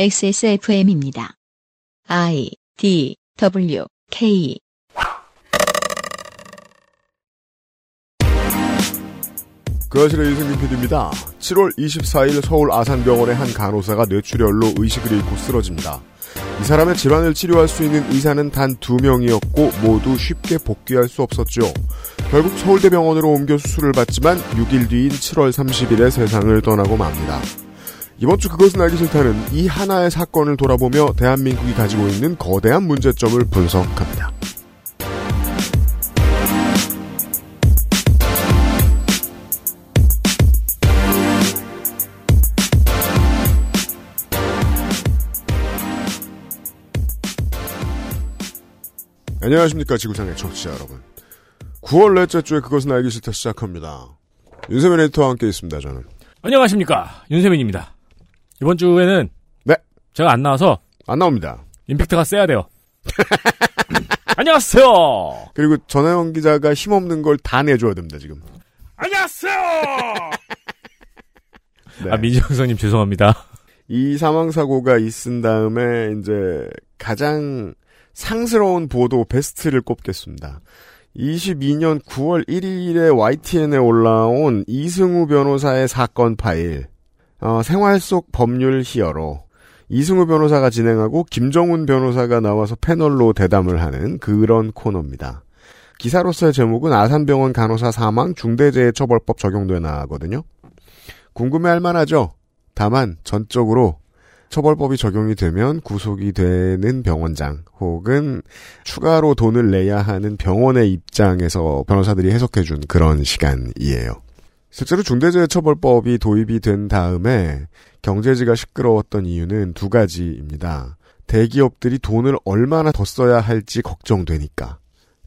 XSFM입니다. I D W K 그 아실의 이승균 PD입니다. 7월 24일 서울 아산병원의 한 간호사가 뇌출혈로 의식을 잃고 쓰러집니다. 이 사람의 질환을 치료할 수 있는 의사는 단 두 명이었고 모두 쉽게 복귀할 수 없었죠. 결국 서울대병원으로 옮겨 수술을 받지만 6일 뒤인 7월 30일에 세상을 떠나고 맙니다. 이번 주 그것은 알기 싫다는 이 하나의 사건을 돌아보며 대한민국이 가지고 있는 거대한 문제점을 분석합니다. 안녕하십니까 지구상의 청취자 여러분 9월 넷째 주에 그것은 알기 싫다 시작합니다 윤세민 에디터와 함께 있습니다 저는 안녕하십니까 윤세민입니다. 이번 주에는 네. 제가 안 나와서 안 나옵니다 임팩트가 세야 돼요. 안녕하세요. 그리고 전하영 기자가 힘없는 걸 다 내줘야 됩니다 지금 안녕하세요. 네. 아 민정성님 죄송합니다. 이 사망 사고가 있은 다음에 이제 가장 상스러운 보도 베스트를 꼽겠습니다. 22년 9월 1일에 YTN에 올라온 이승우 변호사의 사건 파일, 어, 생활 속 법률 히어로, 이승우 변호사가 진행하고 김정훈 변호사가 나와서 패널로 대담을 하는 그런 코너입니다. 기사로서의 제목은 아산병원 간호사 사망 중대재해처벌법 적용되나거든요. 궁금해할 만하죠. 다만 전적으로 처벌법이 적용이 되면 구속이 되는 병원장 혹은 추가로 돈을 내야 하는 병원의 입장에서 변호사들이 해석해준 그런 시간이에요. 실제로 중대재해처벌법이 도입이 된 다음에 경제지가 시끄러웠던 이유는 두 가지입니다. 대기업들이 돈을 얼마나 더 써야 할지 걱정되니까.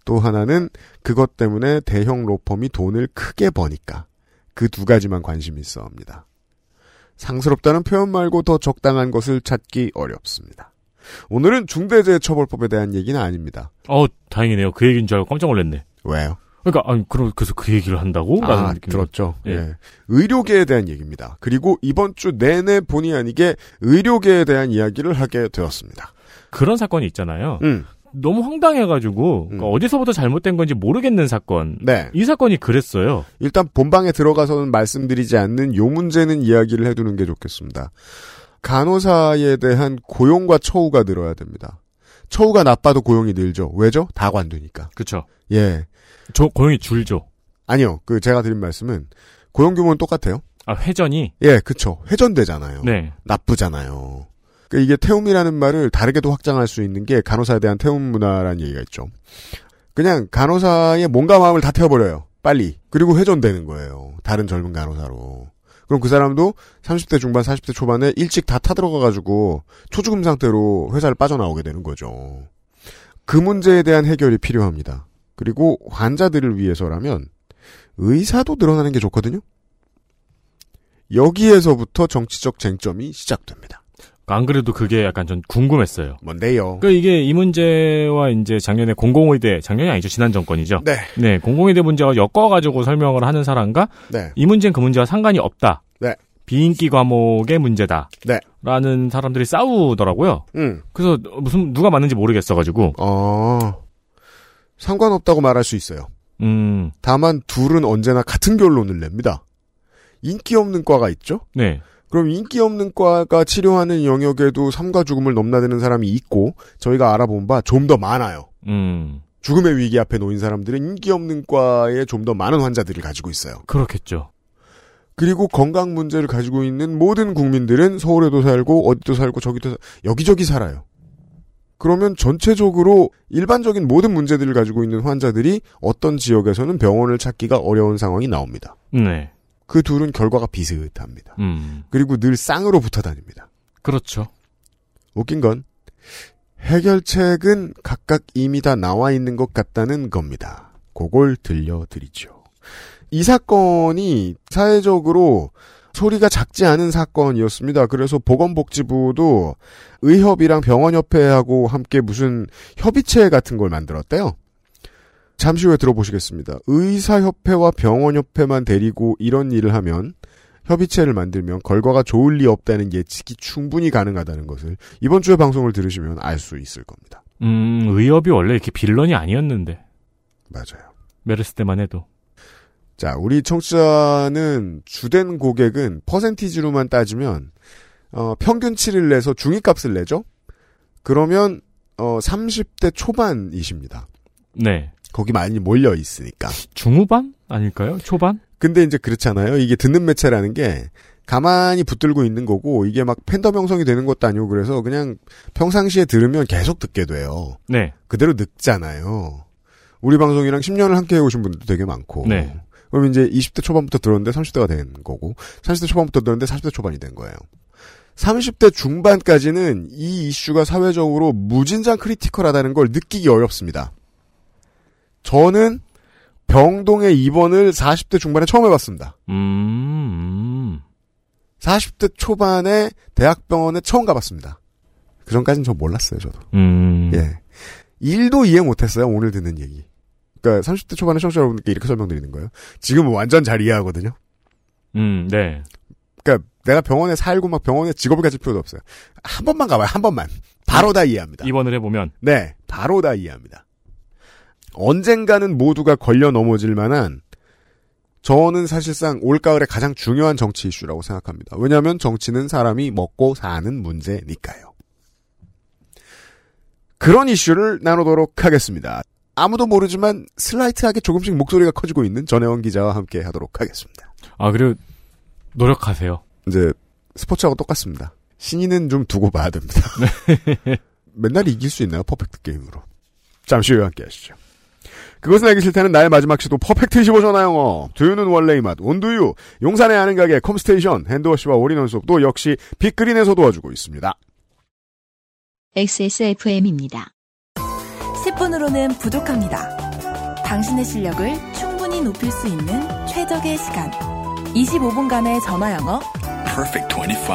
또 하나는 그것 때문에 대형 로펌이 돈을 크게 버니까. 그 두 가지만 관심이 있어 합니다. 상스럽다는 표현 말고 더 적당한 것을 찾기 어렵습니다. 오늘은 중대재해처벌법에 대한 얘기는 아닙니다. 어 다행이네요. 그 얘기인 줄 알고 깜짝 놀랐네. 왜요? 그러니까 아니 그럼 그래서 그 얘기를 한다고? 라는 아, 느낌이 들었죠. 예. 예. 의료계에 대한 얘기입니다. 그리고 이번 주 내내 본의 아니게 의료계에 대한 이야기를 하게 되었습니다. 그런 사건이 있잖아요. 음, 너무 황당해가지고 그러니까 음. 어디서부터 잘못된 건지 모르겠는 사건. 네. 이 사건이 그랬어요. 일단 본방에 들어가서는 말씀드리지 않는 요 문제는 이야기를 해두는 게 좋겠습니다. 간호사에 대한 고용과 처우가 늘어야 됩니다. 처우가 나빠도 고용이 늘죠. 왜죠? 다 관두니까. 그렇죠. 예. 저 고용이 줄죠. 아니요. 그 제가 드린 말씀은 고용 규모는 똑같아요. 아 회전이 예, 그쵸. 회전되잖아요. 네. 나쁘잖아요. 그 이게 태움이라는 말을 다르게도 확장할 수 있는 게 간호사에 대한 태움 문화라는 얘기가 있죠. 그냥 간호사의 몸과 마음을 다 태워버려요. 빨리. 그리고 회전되는 거예요. 다른 젊은 간호사로. 그럼 그 사람도 30대 중반, 40대 초반에 일찍 다 타들어가가지고 초죽음 상태로 회사를 빠져나오게 되는 거죠. 그 문제에 대한 해결이 필요합니다. 그리고 환자들을 위해서라면 의사도 늘어나는 게 좋거든요. 여기에서부터 정치적 쟁점이 시작됩니다. 안 그래도 그게 약간 전 궁금했어요. 뭔데요? 그 이게 이 문제와 이제 작년에 공공의대 작년이 아니죠 지난 정권이죠. 네, 네, 공공의대 문제와 엮어가지고 설명을 하는 사람과 네, 이 문제는 그 문제와 상관이 없다. 네. 비인기 과목의 문제다. 네. 라는 사람들이 싸우더라고요. 음, 그래서 무슨 누가 맞는지 모르겠어가지고, 어, 상관없다고 말할 수 있어요. 음, 다만 둘은 언제나 같은 결론을 냅니다. 인기 없는 과가 있죠? 네, 그럼 인기 없는 과가 치료하는 영역에도 삶과 죽음을 넘나드는 사람이 있고 저희가 알아본 바 좀 더 많아요. 음, 죽음의 위기 앞에 놓인 사람들은 인기 없는 과에 좀 더 많은 환자들을 가지고 있어요. 그렇겠죠. 그리고 건강 문제를 가지고 있는 모든 국민들은 서울에도 살고 어디도 살고 저기도 살- 여기저기 살아요. 그러면 전체적으로 일반적인 모든 문제들을 가지고 있는 환자들이 어떤 지역에서는 병원을 찾기가 어려운 상황이 나옵니다. 네, 그 둘은 결과가 비슷합니다. 음, 그리고 늘 쌍으로 붙어 다닙니다. 그렇죠. 웃긴 건 해결책은 각각 이미 다 나와 있는 것 같다는 겁니다. 그걸 들려드리죠. 이 사건이 사회적으로 소리가 작지 않은 사건이었습니다. 그래서 보건복지부도 의협이랑 병원협회하고 함께 무슨 협의체 같은 걸 만들었대요. 잠시 후에 들어보시겠습니다. 의사협회와 병원협회만 데리고 이런 일을 하면 협의체를 만들면 결과가 좋을 리 없다는 예측이 충분히 가능하다는 것을 이번 주에 방송을 들으시면 알 수 있을 겁니다. 음, 의협이 원래 이렇게 빌런이 아니었는데. 맞아요. 메르스 때만 해도. 자, 우리 청취자는 주된 고객은 퍼센티지로만 따지면 어, 평균치를 내서 중위값을 내죠. 그러면 어, 30대 초반이십니다. 네. 거기 많이 몰려 있으니까. 중후반? 아닐까요? 초반? 근데 이제 그렇잖아요. 이게 듣는 매체라는 게 가만히 붙들고 있는 거고 이게 막 팬덤 형성이 되는 것도 아니고 그래서 그냥 평상시에 들으면 계속 듣게 돼요. 네. 그대로 늙잖아요. 우리 방송이랑 10년을 함께 해오신 분들도 되게 많고. 네. 그럼 이제 20대 초반부터 들었는데 30대가 된 거고, 30대 초반부터 들었는데 40대 초반이 된 거예요. 30대 중반까지는 이 이슈가 사회적으로 무진장 크리티컬하다는 걸 느끼기 어렵습니다. 저는 병동의 입원을 40대 중반에 처음 해봤습니다. 음, 40대 초반에 대학병원에 처음 가봤습니다. 그 전까지는 저 몰랐어요, 저도. 음. 예. 일도 이해 못했어요, 오늘 듣는 얘기. 그러니까 30대 초반에 청취자 여러분께 이렇게 설명드리는 거예요. 지금은 완전 잘 이해하거든요. 음, 네. 그러니까 내가 병원에 살고 막 병원에 직업을 가질 필요도 없어요. 한 번만 가봐요, 한 번만. 바로 다 이해합니다. 입원을 해보면. 네, 바로 다 이해합니다. 언젠가는 모두가 걸려 넘어질 만한 저는 사실상 올가을에 가장 중요한 정치 이슈라고 생각합니다. 왜냐하면 정치는 사람이 먹고 사는 문제니까요. 그런 이슈를 나누도록 하겠습니다. 아무도 모르지만 슬라이트하게 조금씩 목소리가 커지고 있는 전혜원 기자와 함께 하도록 하겠습니다. 아, 그리고 노력하세요. 이제 스포츠하고 똑같습니다. 신인은 좀 두고 봐야 됩니다. 맨날 이길 수 있나요? 퍼펙트 게임으로. 잠시 후에 함께 하시죠. 그것은 알기 싫다는 나의 마지막 시도 퍼펙트 15전화 영어. 두유는 원래 이 맛. 온두유. 용산의 아는 가게 컴스테이션. hand wash와 올인원 샴푸도 역시 빅그린에서 도와주고 있습니다. XSFM입니다. 10분으로는 부족합니다. 당신의 실력을 충분히 높일 수 있는 최적의 시간. 25분간의 전화 영어. Perfect 25.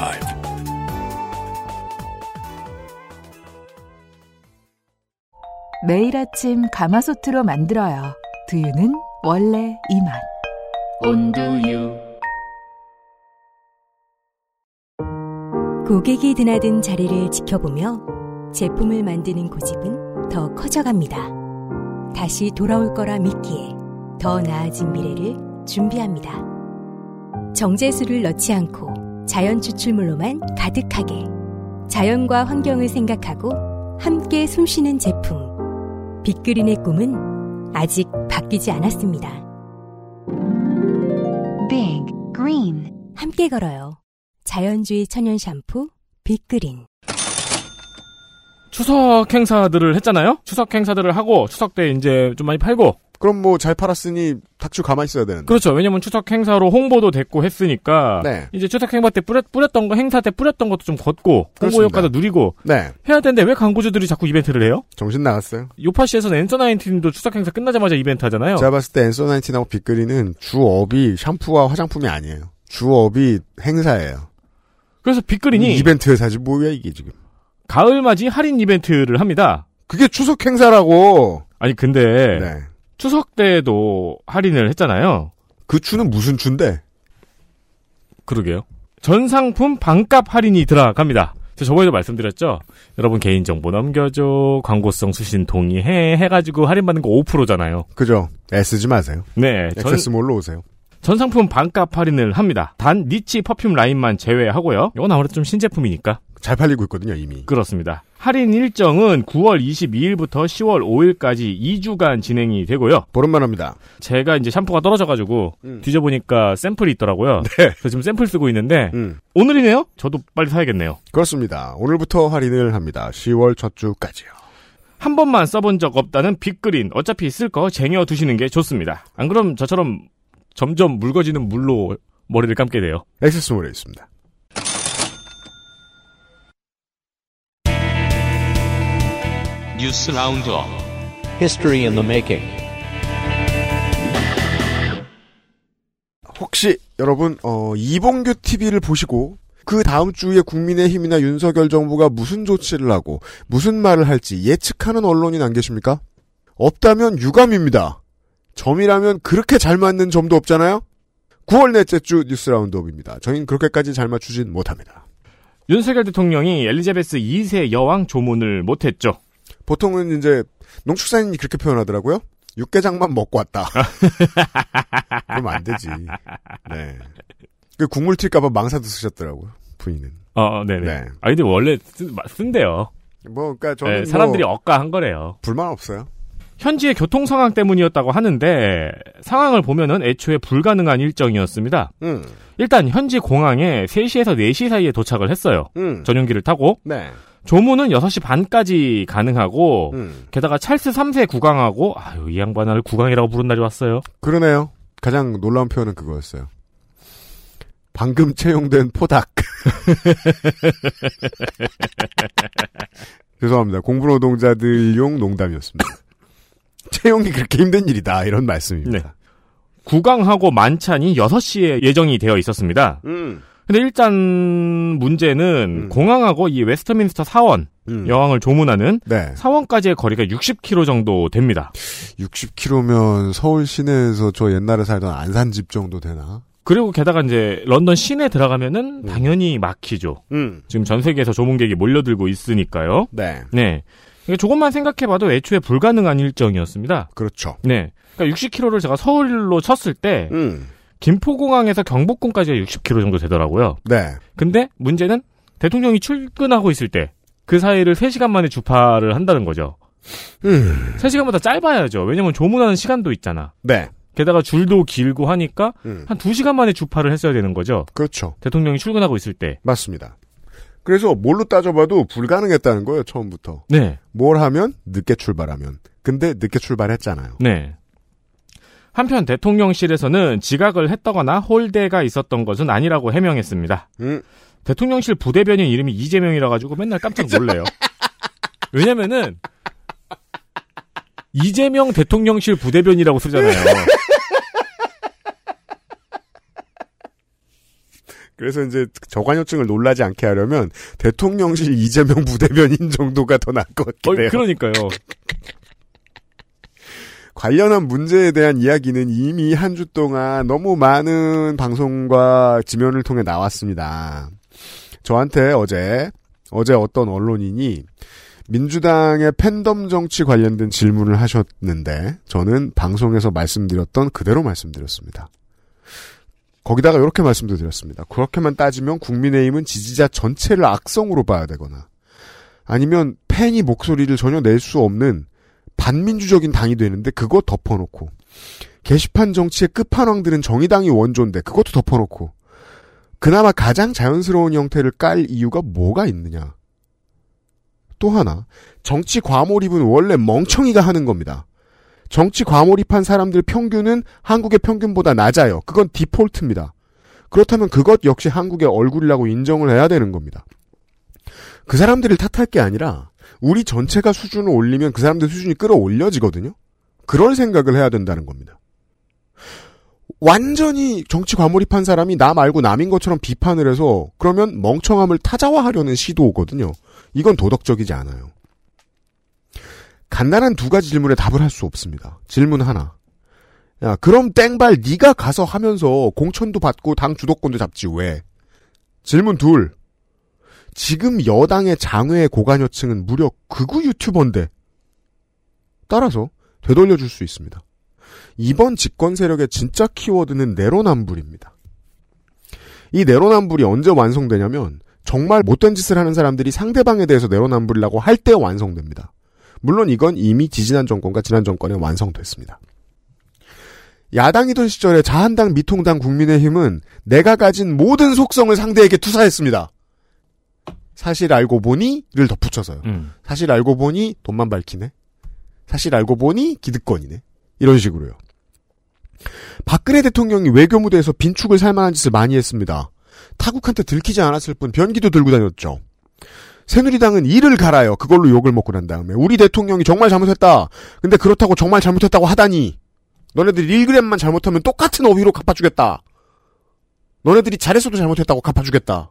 매일 아침 가마솥으로 만들어요. 두유는 원래 이 맛. 온두유 고객이 드나든 자리를 지켜보며 제품을 만드는 고집은 더 커져갑니다. 다시 돌아올 거라 믿기에 더 나아진 미래를 준비합니다. 정제수를 넣지 않고 자연 추출물로만 가득하게 자연과 환경을 생각하고 함께 숨쉬는 제품. 빅그린의 꿈은 아직 바뀌지 않았습니다. Big Green 함께 걸어요. 자연주의 천연 샴푸 빅그린. 추석 행사들을 했잖아요? 추석 행사들을 하고, 추석 때 이제 좀 많이 팔고. 그럼 뭐 잘 팔았으니 닥쳐 가만히 있어야 되는데. 그렇죠. 왜냐면 추석 행사로 홍보도 됐고 했으니까. 네. 이제 추석 행사 때 뿌렸, 뿌렸 던 거, 행사 때 뿌렸던 것도 좀 걷고, 홍보. 효과도 누리고, 네. 해야 되는데 왜 광고주들이 자꾸 이벤트를 해요? 정신 나갔어요. 요파시에서는 엔서 나인틴도 추석 행사 끝나자마자 이벤트 하잖아요. 제가 봤을 때 엔소 나인틴하고 빅그린은 주업이 샴푸와 화장품이 아니에요. 주업이 행사예요. 그래서 빅그린이 이벤트 회사지 뭐야 이게 지금. 가을맞이 할인 이벤트를 합니다. 그게 추석 행사라고. 아니 근데 네. 추석 때도 할인을 했잖아요. 그 추는 무슨 추인데? 그러게요. 전 상품 반값 할인이 들어갑니다. 제가 저번에도 말씀드렸죠. 여러분 개인정보 넘겨줘, 광고성 수신 동의해 해가지고 할인받는 거 5%잖아요. 그죠? 애쓰지 마세요. 네, 전, 액세스몰로 오세요. 전 상품 반값 할인을 합니다. 단 니치 퍼퓸 라인만 제외하고요. 이건 아무래도 좀 신제품이니까 잘 팔리고 있거든요 이미. 그렇습니다. 할인 일정은 9월 22일부터 10월 5일까지 2주간 진행이 되고요. 보름만 합니다. 제가 이제 샴푸가 떨어져가지고 음. 뒤져보니까 샘플이 있더라고요. 네. 그래서 지금 샘플 쓰고 있는데 음. 오늘이네요. 저도 빨리 사야겠네요. 그렇습니다. 오늘부터 할인을 합니다. 10월 첫 주까지요. 한 번만 써본 적 없다는 빅그린 어차피 쓸거 쟁여 두시는 게 좋습니다. 안 그럼 저처럼 점점 묽어지는 물로 머리를 감게 돼요. XS몰에 있습니다. 뉴스 roundup History in the making. 혹시 여러분 어, 이봉규 TV를 보시고 그 다음 주에 국민의힘이나 윤석열 정부가 무슨 조치를 하고 무슨 말을 할지 예측하는 언론인 안 계십니까? 없다면 유감입니다. 점이라면 그렇게 잘 맞는 점도 없잖아요? 9월 넷째 주 뉴스 라운드업입니다. 저희는 그렇게까지 잘 맞추진 못합니다. 윤석열 대통령이 엘리자베스 2세 여왕 조문을 못했죠. 보통은 이제 농축산인이 그렇게 표현하더라고요. 육개장만 먹고 왔다. 그러면 안 되지. 네. 그 국물 튈까봐 망사도 쓰셨더라고요. 부인은. 어, 어, 네네. 네. 아, 근데 원래 쓴, 쓴대요. 뭐, 그니까 저는 네, 뭐 사람들이 억까한 거래요. 불만 없어요. 현지의 교통 상황 때문이었다고 하는데 상황을 보면은 애초에 불가능한 일정이었습니다. 음, 일단 현지 공항에 3시에서 4시 사이에 도착을 했어요. 음. 전용기를 타고 네. 조문은 6시 반까지 가능하고 음. 게다가 찰스 3세 구강하고 아유 이 양반을 구강이라고 부른 날이 왔어요. 그러네요. 가장 놀라운 표현은 그거였어요. 방금 채용된 포닥. 죄송합니다. 공부노동자들용 농담이었습니다. 채용이 그렇게 힘든 일이다. 이런 말씀입니다. 구강하고 만찬이 6시에 예정이 되어 있었습니다. 음. 근데 일단 문제는 음. 공항하고 이 웨스터민스터 사원 음. 여왕을 조문하는 네. 사원까지의 거리가 60km 정도 됩니다. 60km면 서울 시내에서 저 옛날에 살던 안산집 정도 되나? 그리고 게다가 이제 런던 시내 들어가면은 음. 당연히 막히죠. 음. 지금 전 세계에서 조문객이 몰려들고 있으니까요. 네. 네. 그러니까 조금만 생각해봐도 애초에 불가능한 일정이었습니다. 그렇죠. 네. 그러니까 60km를 제가 서울로 쳤을 때 음. 김포공항에서 경복궁까지가 60km 정도 되더라고요. 네. 근데 문제는 대통령이 출근하고 있을 때 그 사이를 3시간 만에 주파를 한다는 거죠. 음. 3시간보다 짧아야죠. 왜냐면 조문하는 시간도 있잖아. 네. 게다가 줄도 길고 하니까 음. 한 2시간 만에 주파를 했어야 되는 거죠. 그렇죠. 대통령이 출근하고 있을 때. 맞습니다. 그래서 뭘로 따져봐도 불가능했다는 거예요, 처음부터. 네. 뭘 하면? 늦게 출발하면. 근데 늦게 출발했잖아요. 네. 한편 대통령실에서는 지각을 했다거나 홀대가 있었던 것은 아니라고 해명했습니다. 음. 대통령실 부대변인 이름이 이재명이라 가지고 맨날 깜짝 놀래요. 왜냐면은 이재명 대통령실 부대변이라고 쓰잖아요. 그래서 이제 저관여증을 놀라지 않게 하려면 대통령실 이재명 부대변인 정도가 더 나을 것 어, 같긴 해요. 그러니까요. 관련한 문제에 대한 이야기는 이미 한 주 동안 너무 많은 방송과 지면을 통해 나왔습니다. 저한테 어제 어제 어떤 언론인이 민주당의 팬덤 정치 관련된 질문을 하셨는데 저는 방송에서 말씀드렸던 그대로 말씀드렸습니다. 거기다가 이렇게 말씀도 드렸습니다. 그렇게만 따지면 국민의힘은 지지자 전체를 악성으로 봐야 되거나 아니면 팬이 목소리를 전혀 낼 수 없는 반민주적인 당이 되는데 그거 덮어놓고 게시판 정치의 끝판왕들은 정의당이 원조인데 그것도 덮어놓고 그나마 가장 자연스러운 형태를 깔 이유가 뭐가 있느냐. 또 하나 정치 과몰입은 원래 멍청이가 하는 겁니다. 정치 과몰입한 사람들 평균은 한국의 평균보다 낮아요. 그건 디폴트입니다. 그렇다면 그것 역시 한국의 얼굴이라고 인정을 해야 되는 겁니다. 그 사람들을 탓할 게 아니라 우리 전체가 수준을 올리면 그 사람들 수준이 끌어올려지거든요. 그럴 생각을 해야 된다는 겁니다. 완전히 정치 과몰입한 사람이 나 말고 남인 것처럼 비판을 해서 그러면 멍청함을 타자화하려는 시도거든요. 이건 도덕적이지 않아요. 간단한 두 가지 질문에 답을 할 수 없습니다. 질문 하나. 야, 그럼 땡발 네가 가서 하면서 공천도 받고 당 주도권도 잡지 왜? 질문 둘. 지금 여당의 장외 고관여층은 무려 극우 유튜버인데. 따라서 되돌려줄 수 있습니다. 이번 집권 세력의 진짜 키워드는 내로남불입니다. 이 내로남불이 언제 완성되냐면 정말 못된 짓을 하는 사람들이 상대방에 대해서 내로남불이라고 할 때 완성됩니다. 물론 이건 이미 지지난 정권과 지난 정권에 완성됐습니다. 야당이던 시절에 자한당, 미통당, 국민의힘은 내가 가진 모든 속성을 상대에게 투사했습니다. 사실 알고 보니를 덧붙여서요. 음. 사실 알고 보니 돈만 밝히네. 사실 알고 보니 기득권이네. 이런 식으로요. 박근혜 대통령이 외교무대에서 빈축을 살만한 짓을 많이 했습니다. 타국한테 들키지 않았을 뿐 변기도 들고 다녔죠. 새누리당은 이를 갈아요. 그걸로 욕을 먹고 난 다음에 우리 대통령이 정말 잘못했다. 근데 그렇다고 정말 잘못했다고 하다니. 너네들이 1g만 잘못하면 똑같은 어휘로 갚아주겠다. 너네들이 잘했어도 잘못했다고 갚아주겠다.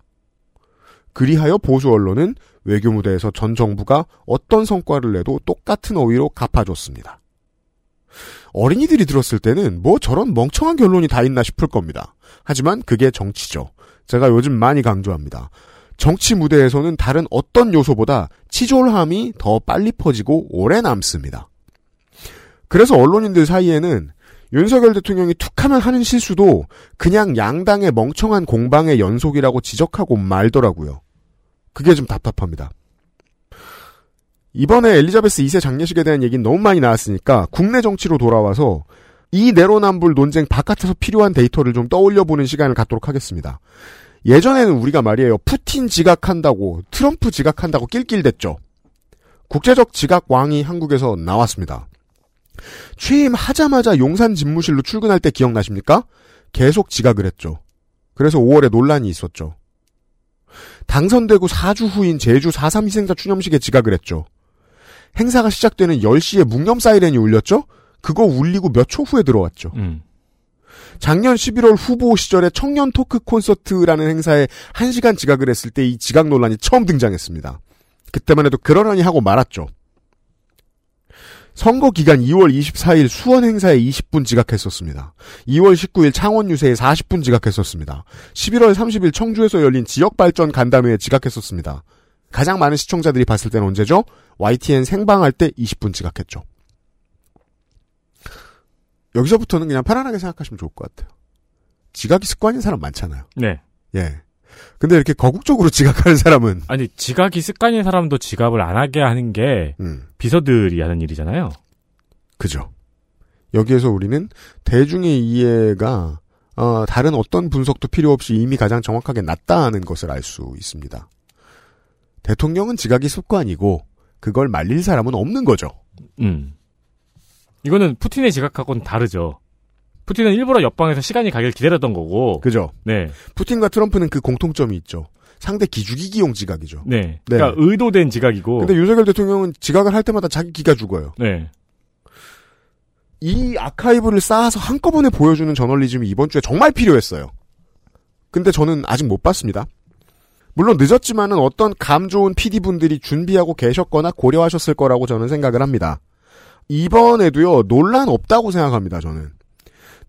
그리하여 보수 언론은 외교 무대에서 전 정부가 어떤 성과를 내도 똑같은 어휘로 갚아줬습니다. 어린이들이 들었을 때는 뭐 저런 멍청한 결론이 다 있나 싶을 겁니다. 하지만 그게 정치죠. 제가 요즘 많이 강조합니다. 정치 무대에서는 다른 어떤 요소보다 치졸함이 더 빨리 퍼지고 오래 남습니다. 그래서 언론인들 사이에는 윤석열 대통령이 툭하면 하는 실수도 그냥 양당의 멍청한 공방의 연속이라고 지적하고 말더라고요. 그게 좀 답답합니다. 이번에 엘리자베스 2세 장례식에 대한 얘기는 너무 많이 나왔으니까 국내 정치로 돌아와서 이 내로남불 논쟁 바깥에서 필요한 데이터를 좀 떠올려 보는 시간을 갖도록 하겠습니다. 예전에는 우리가 말이에요. 푸틴 지각한다고 트럼프 지각한다고 낄낄댔죠. 국제적 지각 왕이 한국에서 나왔습니다. 취임하자마자 용산 집무실로 출근할 때 기억나십니까? 계속 지각을 했죠. 그래서 5월에 논란이 있었죠. 당선되고 4주 후인 제주 4.3 희생자 추념식에 지각을 했죠. 행사가 시작되는 10시에 묵념 사이렌이 울렸죠? 그거 울리고 몇 초 후에 들어왔죠. 음. 작년 11월 후보 시절에 청년 토크 콘서트라는 행사에 1시간 지각을 했을 때 이 지각 논란이 처음 등장했습니다. 그때만 해도 그러려니 하고 말았죠. 선거 기간 2월 24일 수원 행사에 20분 지각했었습니다. 2월 19일 창원 유세에 40분 지각했었습니다. 11월 30일 청주에서 열린 지역 발전 간담회에 지각했었습니다. 가장 많은 시청자들이 봤을 때는 언제죠? YTN 생방할 때 20분 지각했죠. 여기서부터는 그냥 편안하게 생각하시면 좋을 것 같아요. 지각이 습관인 사람 많잖아요. 네. 예. 근데 이렇게 거국적으로 지각하는 사람은 아니 지각이 습관인 사람도 지각을 안 하게 하는 게 음, 비서들이 하는 일이잖아요. 그죠. 여기에서 우리는 대중의 이해가 어, 다른 어떤 분석도 필요 없이 이미 가장 정확하게 낫다는 것을 알 수 있습니다. 대통령은 지각이 습관이고 그걸 말릴 사람은 없는 거죠. 음. 이거는 푸틴의 지각하고는 다르죠. 푸틴은 일부러 옆방에서 시간이 가길 기다렸던 거고. 그죠. 네. 푸틴과 트럼프는 그 공통점이 있죠. 상대 기죽이기용 지각이죠. 네. 네. 그러니까 의도된 지각이고. 근데 윤석열 대통령은 지각을 할 때마다 자기 기가 죽어요. 네. 이 아카이브를 쌓아서 한꺼번에 보여주는 저널리즘이 이번 주에 정말 필요했어요. 근데 저는 아직 못 봤습니다. 물론 늦었지만은 어떤 감 좋은 PD분들이 준비하고 계셨거나 고려하셨을 거라고 저는 생각을 합니다. 이번에도요, 논란 없다고 생각합니다, 저는.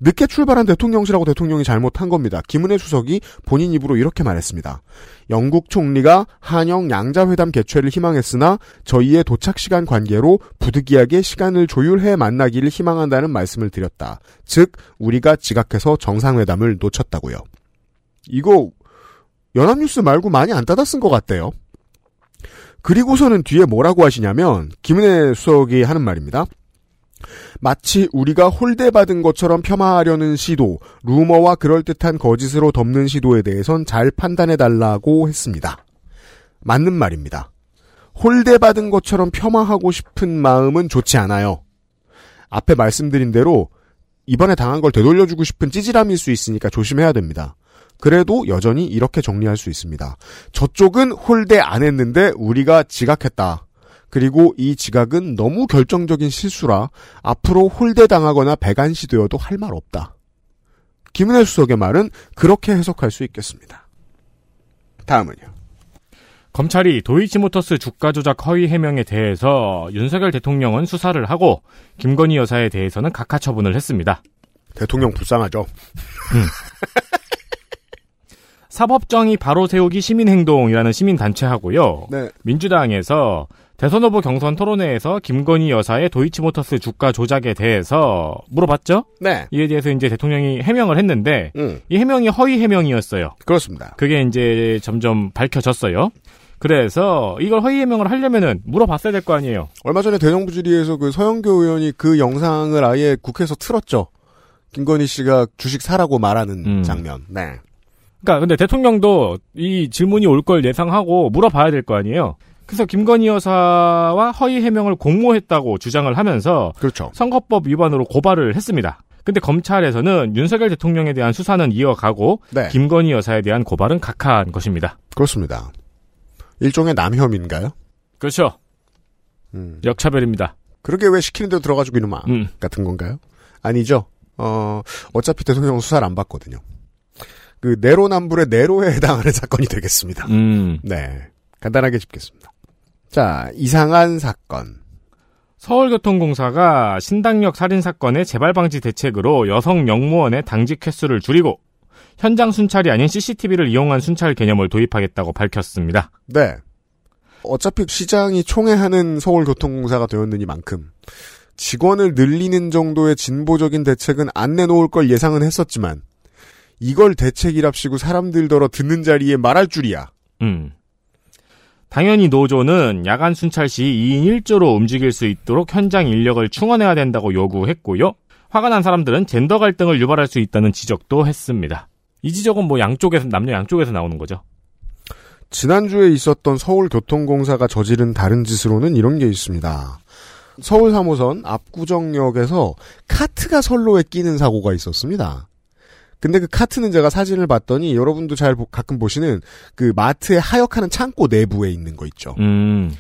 늦게 출발한 대통령실하고 대통령이 잘못한 겁니다. 김은혜 수석이 본인 입으로 이렇게 말했습니다. 영국 총리가 한영 양자회담 개최를 희망했으나 저희의 도착 시간 관계로 부득이하게 시간을 조율해 만나기를 희망한다는 말씀을 드렸다. 즉 우리가 지각해서 정상회담을 놓쳤다고요. 이거 연합뉴스 말고 많이 안 따다 쓴 것 같대요. 그리고서는 뒤에 뭐라고 하시냐면 김은혜 수석이 하는 말입니다. 마치 우리가 홀대받은 것처럼 폄하하려는 시도, 루머와 그럴듯한 거짓으로 덮는 시도에 대해선 잘 판단해달라고 했습니다. 맞는 말입니다. 홀대받은 것처럼 폄하하고 싶은 마음은 좋지 않아요. 앞에 말씀드린 대로 이번에 당한 걸 되돌려주고 싶은 찌질함일 수 있으니까 조심해야 됩니다. 그래도 여전히 이렇게 정리할 수 있습니다. 저쪽은 홀대 안 했는데 우리가 지각했다. 그리고 이 지각은 너무 결정적인 실수라 앞으로 홀대당하거나 배간 시도여도 할 말 없다. 김은혜 수석의 말은 그렇게 해석할 수 있겠습니다. 다음은요. 검찰이 도이치모터스 주가 조작 허위 해명에 대해서 윤석열 대통령은 수사를 하고 김건희 여사에 대해서는 각하 처분을 했습니다. 대통령 불쌍하죠. 사법정의 바로 세우기 시민행동이라는 시민단체하고요. 네. 민주당에서 대선 후보 경선 토론회에서 김건희 여사의 도이치모터스 주가 조작에 대해서 물어봤죠? 네. 이에 대해서 이제 대통령이 해명을 했는데 음, 이 해명이 허위 해명이었어요. 그렇습니다. 그게 이제 점점 밝혀졌어요. 그래서 이걸 허위 해명을 하려면은 물어봤어야 될 거 아니에요. 얼마 전에 대정부 질의에서 그 서영교 의원이 그 영상을 아예 국회에서 틀었죠. 김건희 씨가 주식 사라고 말하는 음. 장면. 네. 그러니까 근데 대통령도 이 질문이 올 걸 예상하고 물어봐야 될 거 아니에요. 그래서 김건희 여사와 허위 해명을 공모했다고 주장을 하면서 그렇죠. 선거법 위반으로 고발을 했습니다. 근데 검찰에서는 윤석열 대통령에 대한 수사는 이어가고 네. 김건희 여사에 대한 고발은 각하한 것입니다. 그렇습니다. 일종의 남혐인가요? 그렇죠. 음. 역차별입니다. 그러게 왜 시키는 대로 들어가지고 이놈아. 음. 같은 건가요? 아니죠. 어, 어차피 대통령은 수사를 안 받거든요. 그 내로남불의 내로에 해당하는 사건이 되겠습니다. 음. 네. 간단하게 짚겠습니다. 자, 이상한 사건. 서울교통공사가 신당역 살인 사건의 재발 방지 대책으로 여성 영무원의 당직 횟수를 줄이고 현장 순찰이 아닌 CCTV를 이용한 순찰 개념을 도입하겠다고 밝혔습니다. 네. 어차피 시장이 총회하는 서울교통공사가 되었느니만큼 직원을 늘리는 정도의 진보적인 대책은 안 내놓을 걸 예상은 했었지만 이걸 대책이랍시고 사람들더러 듣는 자리에 말할 줄이야. 음. 당연히 노조는 야간 순찰 시 2인 1조로 움직일 수 있도록 현장 인력을 충원해야 된다고 요구했고요. 화가 난 사람들은 젠더 갈등을 유발할 수 있다는 지적도 했습니다. 이 지적은 뭐 양쪽에서 남녀 양쪽에서 나오는 거죠. 지난주에 있었던 서울교통공사가 저지른 다른 짓으로는 이런 게 있습니다. 서울 3호선 압구정역에서 카트가 선로에 끼는 사고가 있었습니다. 근데 그 카트는 제가 사진을 봤더니 여러분도 잘 보- 가끔 보시는 그 마트에 하역하는 창고 내부에 있는 거 있죠. 음.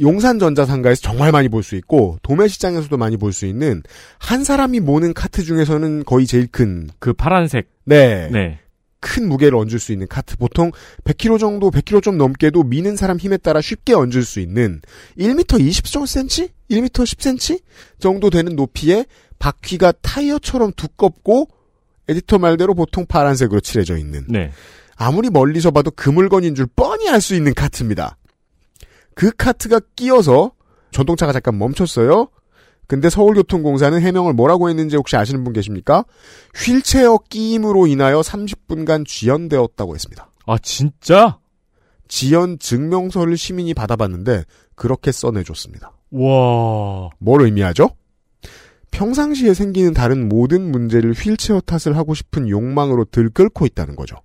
용산전자상가에서 정말 많이 볼 수 있고 도매시장에서도 많이 볼 수 있는 한 사람이 모는 카트 중에서는 거의 제일 큰 그 파란색. 네. 네. 큰 무게를 얹을 수 있는 카트 보통 100kg 정도 100kg 좀 넘게도 미는 사람 힘에 따라 쉽게 얹을 수 있는 1m 20cm 1m 10cm 정도 되는 높이에 바퀴가 타이어처럼 두껍고 에디터 말대로 보통 파란색으로 칠해져 있는 네. 아무리 멀리서 봐도 그 물건인 줄 뻔히 알 수 있는 카트입니다. 그 카트가 끼어서 전동차가 잠깐 멈췄어요. 근데 서울교통공사는 해명을 뭐라고 했는지 혹시 아시는 분 계십니까? 휠체어 끼임으로 인하여 30분간 쥐연되었다고 했습니다. 아, 진짜? 지연 증명서를 시민이 받아봤는데 그렇게 써내줬습니다. 와. 뭘 의미하죠? 평상시에 생기는 다른 모든 문제를 휠체어 탓을 하고 싶은 욕망으로 들끓고 있다는 거죠.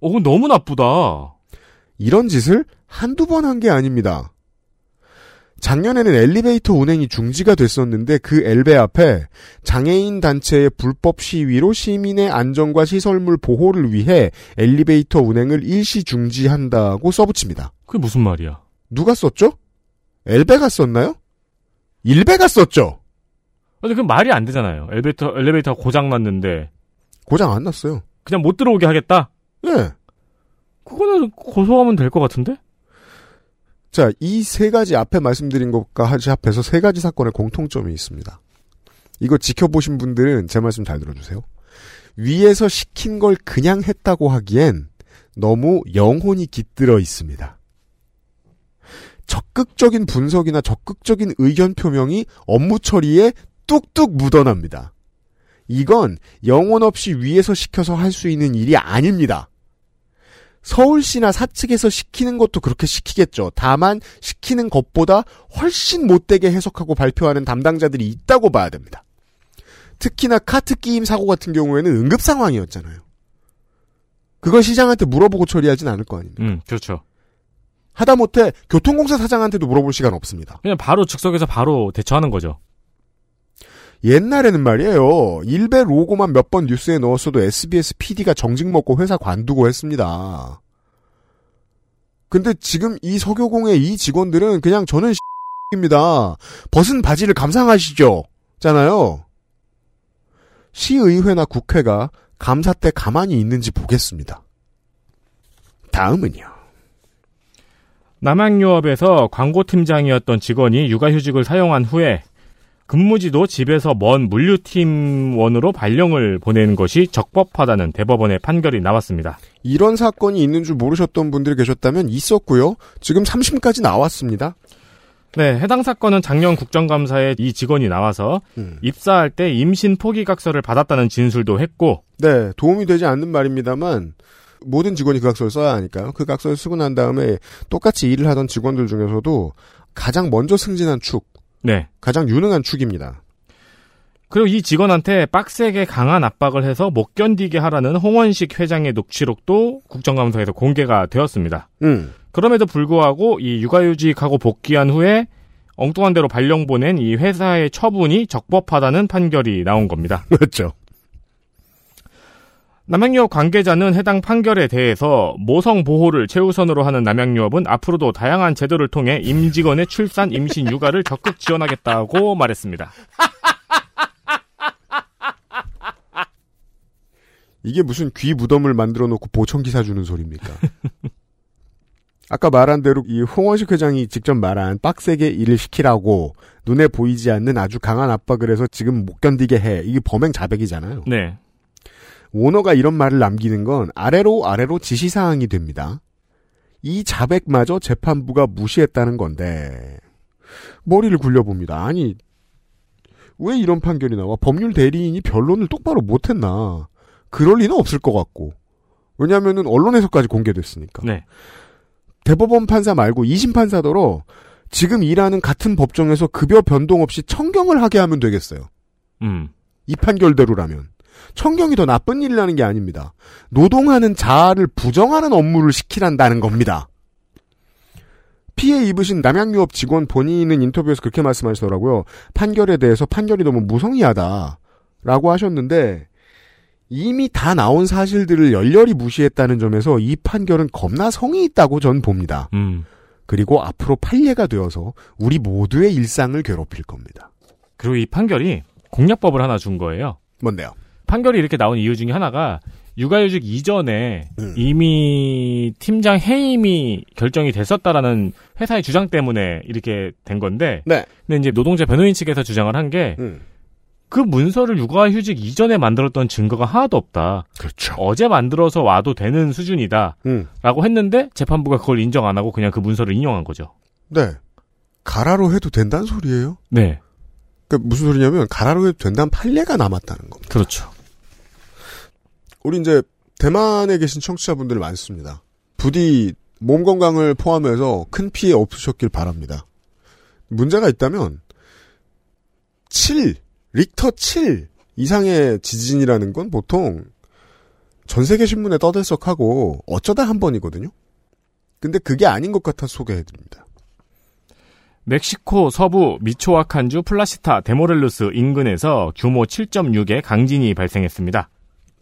어, 그건 너무 나쁘다. 이런 짓을 한두 번 한 게 아닙니다. 작년에는 엘리베이터 운행이 중지가 됐었는데 그 엘베 앞에 장애인 단체의 불법 시위로 시민의 안전과 시설물 보호를 위해 엘리베이터 운행을 일시 중지한다고 써붙입니다. 그게 무슨 말이야? 누가 썼죠? 엘베가 썼나요? 일베가 썼죠? 근데 그 말이 안 되잖아요. 엘리베이터, 엘리베이터가 고장 났는데, 고장 안 났어요. 그냥 못 들어오게 하겠다? 예. 그거는 고소하면 될 것 같은데? 자, 이 세 가지 앞에 말씀드린 것과 합해서 세 가지 사건의 공통점이 있습니다. 이거 지켜보신 분들은 제 말씀 잘 들어주세요. 위에서 시킨 걸 그냥 했다고 하기엔 너무 영혼이 깃들어 있습니다. 적극적인 분석이나 적극적인 의견 표명이 업무 처리에 뚝뚝 묻어납니다. 이건 영혼 없이 위에서 시켜서 할 수 있는 일이 아닙니다. 서울시나 사측에서 시키는 것도 그렇게 시키겠죠. 다만 시키는 것보다 훨씬 못되게 해석하고 발표하는 담당자들이 있다고 봐야 됩니다. 특히나 카트 끼임 사고 같은 경우에는 응급 상황이었잖아요. 그걸 시장한테 물어보고 처리하진 않을 거 아닙니까? 음, 그렇죠. 하다못해 교통공사 사장한테도 물어볼 시간 없습니다. 그냥 바로 즉석에서 바로 대처하는 거죠. 옛날에는 말이에요. 일베 로고만 몇 번 뉴스에 넣었어도 SBS PD가 정직 먹고 회사 관두고 했습니다. 근데 지금 이 석유공의 이 직원들은 그냥 저는 입니다. 벗은 바지를 감상하시죠. 잖아요. 시의회나 국회가 감사 때 가만히 있는지 보겠습니다. 다음은요. 남양유업에서 광고팀장이었던 직원이 육아휴직을 사용한 후에 근무지도 집에서 먼 물류팀원으로 발령을 보내는 것이 적법하다는 대법원의 판결이 나왔습니다. 이런 사건이 있는 줄 모르셨던 분들이 계셨다면 있었고요. 지금 3심까지 나왔습니다. 네, 해당 사건은 작년 국정감사에 이 직원이 나와서 음. 입사할 때 임신 포기각서를 받았다는 진술도 했고, 네, 도움이 되지 않는 말입니다만 모든 직원이 그 각서를 써야 하니까요. 그 각서를 쓰고 난 다음에 똑같이 일을 하던 직원들 중에서도 가장 먼저 승진한 축, 네. 가장 유능한 축입니다. 그리고 이 직원한테 빡세게 강한 압박을 해서 못 견디게 하라는 홍원식 회장의 녹취록도 국정감사에서 공개가 되었습니다. 음, 그럼에도 불구하고 이 육아휴직하고 복귀한 후에 엉뚱한 대로 발령 보낸 이 회사의 처분이 적법하다는 판결이 나온 겁니다. 그렇죠. 남양유업 관계자는 해당 판결에 대해서 모성 보호를 최우선으로 하는 남양유업은 앞으로도 다양한 제도를 통해 임직원의 출산, 임신, 육아를 적극 지원하겠다고 말했습니다. 이게 무슨 귀 무덤을 만들어 놓고 보청기 사주는 소리입니까? 아까 말한 대로 이 홍원식 회장이 직접 말한 빡세게 일을 시키라고 눈에 보이지 않는 아주 강한 압박을 해서 지금 못 견디게 해. 이게 범행 자백이잖아요. 네. 오너가 이런 말을 남기는 건 아래로 아래로 지시사항이 됩니다. 이 자백마저 재판부가 무시했다는 건데 머리를 굴려봅니다. 아니 왜 이런 판결이 나와? 법률 대리인이 변론을 똑바로 못했나? 그럴 리는 없을 것 같고 왜냐하면은 언론에서까지 공개됐으니까. 네. 대법원 판사 말고 2심 판사더러 지금 일하는 같은 법정에서 급여 변동 없이 청경을 하게 하면 되겠어요. 음. 이 판결대로라면. 청경이 더 나쁜 일이라는 게 아닙니다. 노동하는 자아를 부정하는 업무를 시키란다는 겁니다. 피해 입으신 남양유업 직원 본인은 인터뷰에서 그렇게 말씀하시더라고요. 판결에 대해서 판결이 너무 무성의하다. 라고 하셨는데, 이미 다 나온 사실들을 열렬히 무시했다는 점에서 이 판결은 겁나 성의 있다고 전 봅니다. 음. 그리고 앞으로 판례가 되어서 우리 모두의 일상을 괴롭힐 겁니다. 그리고 이 판결이 공약법을 하나 준 거예요. 뭔데요? 판결이 이렇게 나온 이유 중에 하나가 육아휴직 이전에 음. 이미 팀장 해임이 결정이 됐었다라는 회사의 주장 때문에 이렇게 된 건데 네. 근데 이제 노동자 변호인 측에서 주장을 한게그 음. 문서를 육아휴직 이전에 만들었던 증거가 하나도 없다. 그렇죠. 어제 만들어서 와도 되는 수준이다. 음. 라고 했는데 재판부가 그걸 인정 안 하고 그냥 그 문서를 인용한 거죠. 네. 가라로 해도 된다는 소리예요? 네. 그러니까 무슨 소리냐면 가라로 해도 된다는 판례가 남았다는 겁니다. 그렇죠. 우리 이제 대만에 계신 청취자분들 많습니다. 부디 몸 건강을 포함해서 큰 피해 없으셨길 바랍니다. 문제가 있다면 7, 릭터 7 이상의 지진이라는 건 보통 전 세계 신문에 떠들썩하고 어쩌다 한 번이거든요. 근데 그게 아닌 것 같아서 소개해드립니다. 멕시코 서부 미초아칸주 플라시타 데 모렐로스 인근에서 규모 7.6의 강진이 발생했습니다.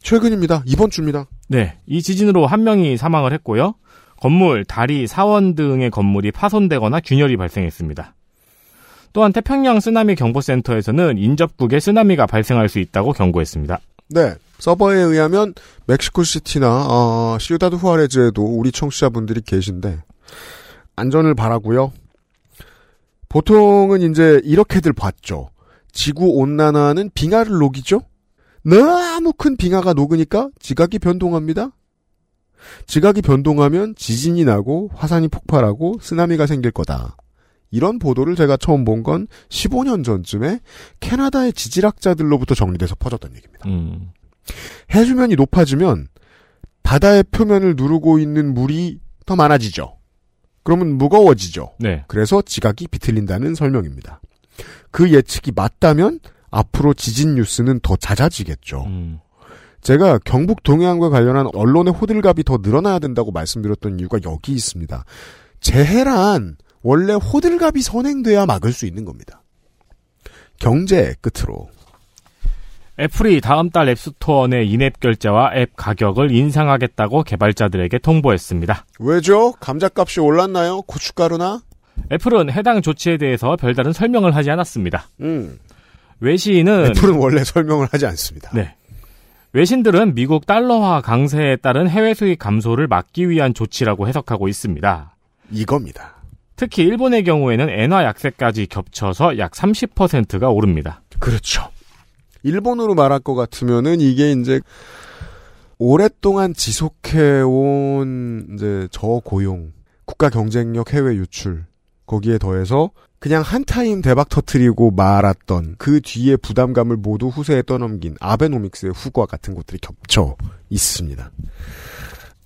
최근입니다. 이번 주입니다. 네, 이 지진으로 한 명이 사망을 했고요. 건물, 다리, 사원 등의 건물이 파손되거나 균열이 발생했습니다. 또한 태평양 쓰나미 경보센터에서는 인접국에 쓰나미가 발생할 수 있다고 경고했습니다. 네. 서버에 의하면 멕시코시티나 어, 시우다드 후아레즈에도 우리 청취자분들이 계신데 안전을 바라고요. 보통은 이제 이렇게들 봤죠. 지구 온난화는 빙하를 녹이죠. 너무 큰 빙하가 녹으니까 지각이 변동합니다. 지각이 변동하면 지진이 나고 화산이 폭발하고 쓰나미가 생길 거다. 이런 보도를 제가 처음 본 건 15년 전쯤에 캐나다의 지질학자들로부터 정리돼서 퍼졌던 얘기입니다. 음, 해수면이 높아지면 바다의 표면을 누르고 있는 물이 더 많아지죠. 그러면 무거워지죠. 네. 그래서 지각이 비틀린다는 설명입니다. 그 예측이 맞다면 앞으로 지진 뉴스는 더 잦아지겠죠. 음, 제가 경북 동해안과 관련한 언론의 호들갑이 더 늘어나야 된다고 말씀드렸던 이유가 여기 있습니다. 재해란 원래 호들갑이 선행돼야 막을 수 있는 겁니다. 경제 끝으로 애플이 다음 달 앱스토어 내 인앱 결제와 앱 가격을 인상하겠다고 개발자들에게 통보했습니다. 왜죠? 감자값이 올랐나요? 고춧가루나? 애플은 해당 조치에 대해서 별다른 설명을 하지 않았습니다. 음. 외신은 애플은 원래 설명을 하지 않습니다. 네. 외신들은 미국 달러화 강세에 따른 해외 수익 감소를 막기 위한 조치라고 해석하고 있습니다. 이겁니다. 특히 일본의 경우에는 엔화 약세까지 겹쳐서 약 30%가 오릅니다. 그렇죠. 일본으로 말할 것 같으면은 이게 이제 오랫동안 지속해온 이제 저고용, 국가 경쟁력 해외 유출 거기에 더해서 그냥 한 타임 대박 터트리고 말았던 그 뒤에 부담감을 모두 후세에 떠넘긴 아베노믹스의 후과 같은 것들이 겹쳐 있습니다.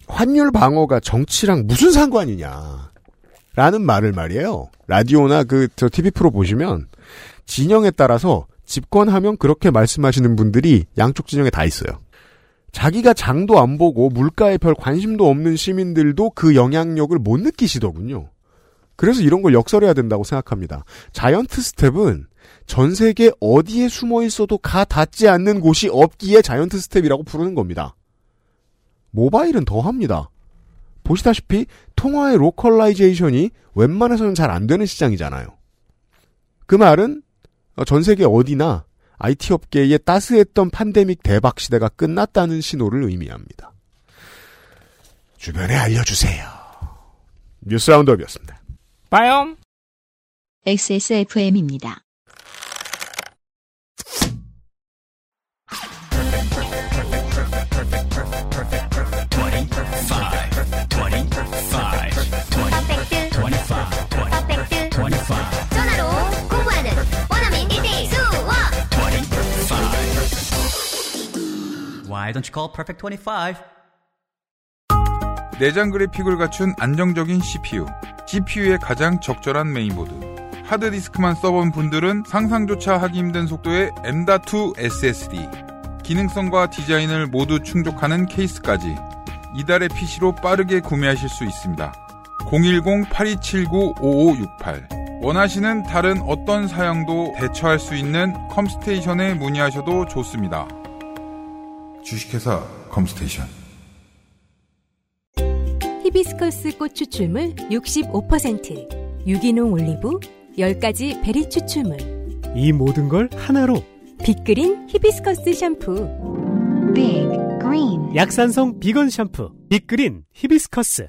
환율 방어가 정치랑 무슨 상관이냐. 라는 말을 말이에요. 라디오나 그, 저 TV 프로 보시면 진영에 따라서 집권하면 그렇게 말씀하시는 분들이 양쪽 진영에 다 있어요. 자기가 장도 안 보고 물가에 별 관심도 없는 시민들도 그 영향력을 못 느끼시더군요. 그래서 이런 걸 역설해야 된다고 생각합니다. 자이언트 스텝은 전 세계 어디에 숨어 있어도 가 닿지 않는 곳이 없기에 자이언트 스텝이라고 부르는 겁니다. 모바일은 더 합니다. 보시다시피 통화의 localization이 웬만해서는 잘 안 되는 시장이잖아요. 그 말은 전 세계 어디나 IT 업계의 따스했던 판데믹 대박 시대가 끝났다는 신호를 의미합니다. 주변에 알려주세요. 뉴스 roundup이었습니다. 빠염 XSFM입니다. 내장 그래픽을 갖춘 안정적인 CPU CPU의 가장 적절한 메인보드. 하드디스크만 써본 분들은 상상조차 하기 힘든 속도의 M.2 SSD. 기능성과 디자인을 모두 충족하는 케이스까지. 이달의 PC로 빠르게 구매하실 수 있습니다. 010-8279-5568. 원하시는 다른 어떤 사양도 대처할 수 있는 컴스테이션에 문의하셔도 좋습니다. 주식회사 컴스테이션. 히비스커스 꽃 추출물 65%, 유기농 올리브, 10가지 베리 추출물. 이 모든 걸 하나로 빅그린 히비스커스 샴푸. Big Green 약산성 비건 샴푸 빅그린 히비스커스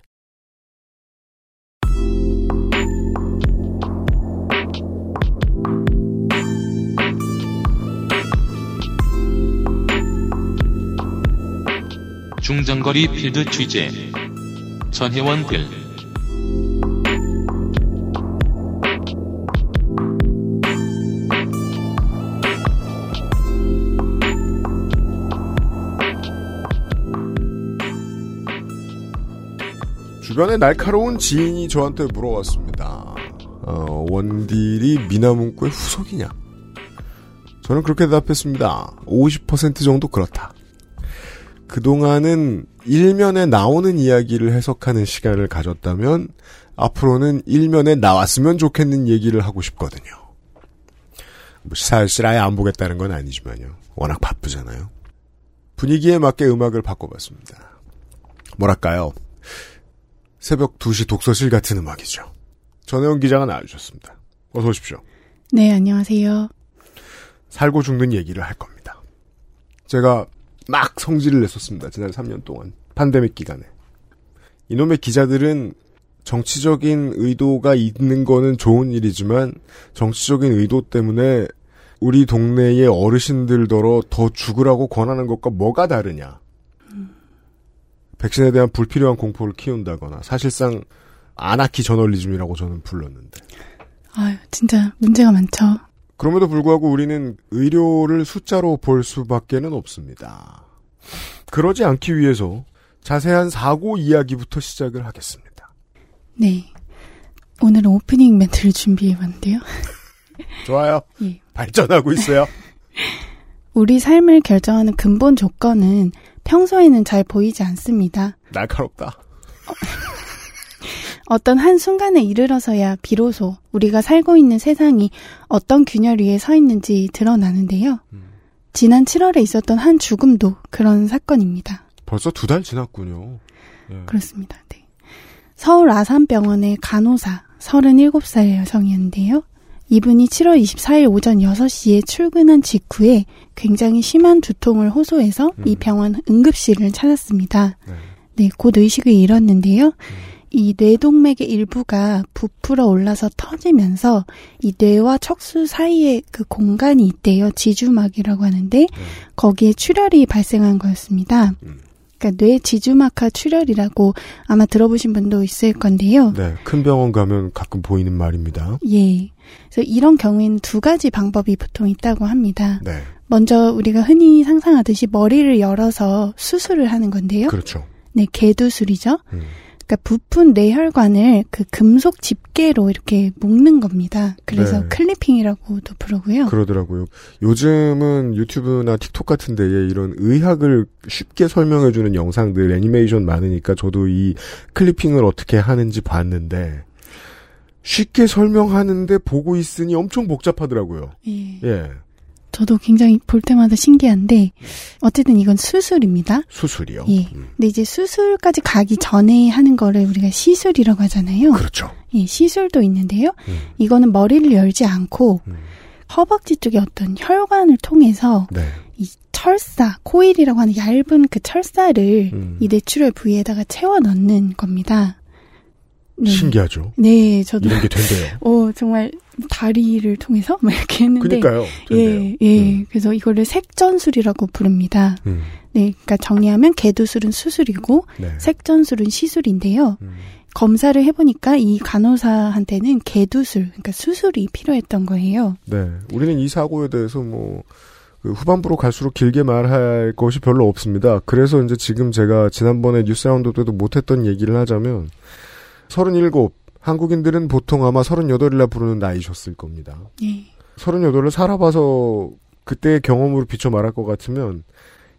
중장거리 필드 취재 전혜원 글 주변에 날카로운 지인이 저한테 물어왔습니다. 어, 원딜이 미나문구의 후속이냐? 저는 그렇게 대답했습니다. 50% 정도 그렇다. 그동안은 일면에 나오는 이야기를 해석하는 시간을 가졌다면 앞으로는 일면에 나왔으면 좋겠는 얘기를 하고 싶거든요. 뭐 사실 아예 안 보겠다는 건 아니지만요. 워낙 바쁘잖아요. 분위기에 맞게 음악을 바꿔봤습니다. 뭐랄까요? 새벽 2시 독서실 같은 음악이죠. 전혜원 기자가 나와주셨습니다. 어서 오십시오. 네, 안녕하세요. 살고 죽는 얘기를 할 겁니다. 제가 막 성질을 냈었습니다. 지난 3년 동안. 팬데믹 기간에. 이놈의 기자들은 정치적인 의도가 있는 거는 좋은 일이지만 정치적인 의도 때문에 우리 동네의 어르신들더러 더 죽으라고 권하는 것과 뭐가 다르냐. 백신에 대한 불필요한 공포를 키운다거나 사실상 아나키 저널리즘이라고 저는 불렀는데. 아유, 진짜 문제가 많죠. 그럼에도 불구하고 우리는 의료를 숫자로 볼 수밖에는 없습니다. 그러지 않기 위해서 자세한 사고 이야기부터 시작을 하겠습니다. 네. 오늘은 오프닝 멘트를 준비해봤는데요. 좋아요. 예. 발전하고 있어요. 우리 삶을 결정하는 근본 조건은 평소에는 잘 보이지 않습니다. 날카롭다. 어떤 한 순간에 이르러서야 비로소 우리가 살고 있는 세상이 어떤 균열 위에 서 있는지 드러나는데요. 지난 7월에 있었던 한 죽음도 그런 사건입니다. 벌써 두 달 지났군요. 예. 그렇습니다. 네. 서울 아산병원의 간호사 37살 여성이었는데요. 이분이 7월 24일 오전 6시에 출근한 직후에 굉장히 심한 두통을 호소해서 이 병원 응급실을 찾았습니다. 네, 곧 의식을 잃었는데요. 이 뇌동맥의 일부가 부풀어 올라서 터지면서 이 뇌와 척수 사이에 그 공간이 있대요. 지주막이라고 하는데 거기에 출혈이 발생한 거였습니다. 그러니까 뇌 지주막하 출혈이라고 아마 들어보신 분도 있을 건데요. 네, 큰 병원 가면 가끔 보이는 말입니다. 예. 그래서 이런 경우에는 두 가지 방법이 보통 있다고 합니다. 네, 먼저 우리가 흔히 상상하듯이 머리를 열어서 수술을 하는 건데요. 그렇죠. 네, 개두술이죠. 음. 그러니까 부푼 뇌혈관을 그 금속 집게로 이렇게 묶는 겁니다. 그래서 네. 클리핑이라고도 부르고요. 그러더라고요. 요즘은 유튜브나 틱톡 같은 데에 이런 의학을 쉽게 설명해 주는 영상들, 애니메이션 많으니까 저도 이 클리핑을 어떻게 하는지 봤는데, 쉽게 설명하는데 보고 있으니 엄청 복잡하더라고요. 예. 예. 저도 굉장히 볼 때마다 신기한데 어쨌든 이건 수술입니다. 수술이요. 예. 근데 이제 수술까지 가기 전에 하는 거를 우리가 시술이라고 하잖아요. 그렇죠. 예, 시술도 있는데요. 이거는 머리를 열지 않고 허벅지 쪽에 어떤 혈관을 통해서 네. 이 철사, 코일이라고 하는 얇은 그 철사를 음. 이 뇌출혈 부위에다가 채워 넣는 겁니다. 네. 신기하죠. 네, 저도 이런 게 된대요. 어, 정말 다리를 통해서 막 이렇게 했는데 그니까요. 예, 예. 그래서 이거를 색전술이라고 부릅니다. 음. 네, 그러니까 정리하면 개두술은 수술이고 네. 색전술은 시술인데요. 음. 검사를 해보니까 이 간호사한테는 개두술, 그러니까 수술이 필요했던 거예요. 네. 우리는 이 사고에 대해서 뭐, 그 후반부로 갈수록 길게 말할 것이 별로 없습니다. 그래서 이제 지금 제가 지난번에 뉴스 라운드 때도 못했던 얘기를 하자면 37 한국인들은 보통 아마 38이라 부르는 나이셨을 겁니다. 예. 38을 살아봐서 그때의 경험으로 비춰 말할 것 같으면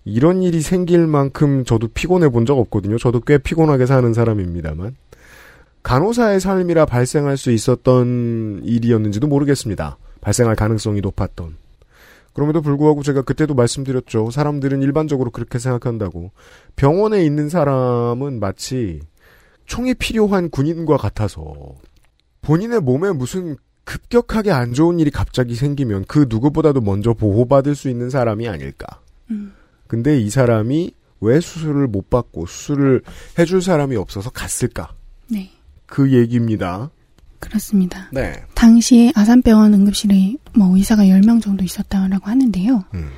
이런 일이 생길 만큼 저도 피곤해 본 적 없거든요. 저도 꽤 피곤하게 사는 사람입니다만. 간호사의 삶이라 발생할 수 있었던 일이었는지도 모르겠습니다. 발생할 가능성이 높았던. 그럼에도 불구하고 제가 그때도 말씀드렸죠. 사람들은 일반적으로 그렇게 생각한다고. 병원에 있는 사람은 마치 총이 필요한 군인과 같아서 본인의 몸에 무슨 급격하게 안 좋은 일이 갑자기 생기면 그 누구보다도 먼저 보호받을 수 있는 사람이 아닐까. 음. 근데 이 사람이 왜 수술을 못 받고 수술을 해줄 사람이 없어서 갔을까? 네. 그 얘기입니다. 그렇습니다. 네. 당시에 아산병원 응급실에 뭐 의사가 10명 정도 있었다고 하는데요. 음.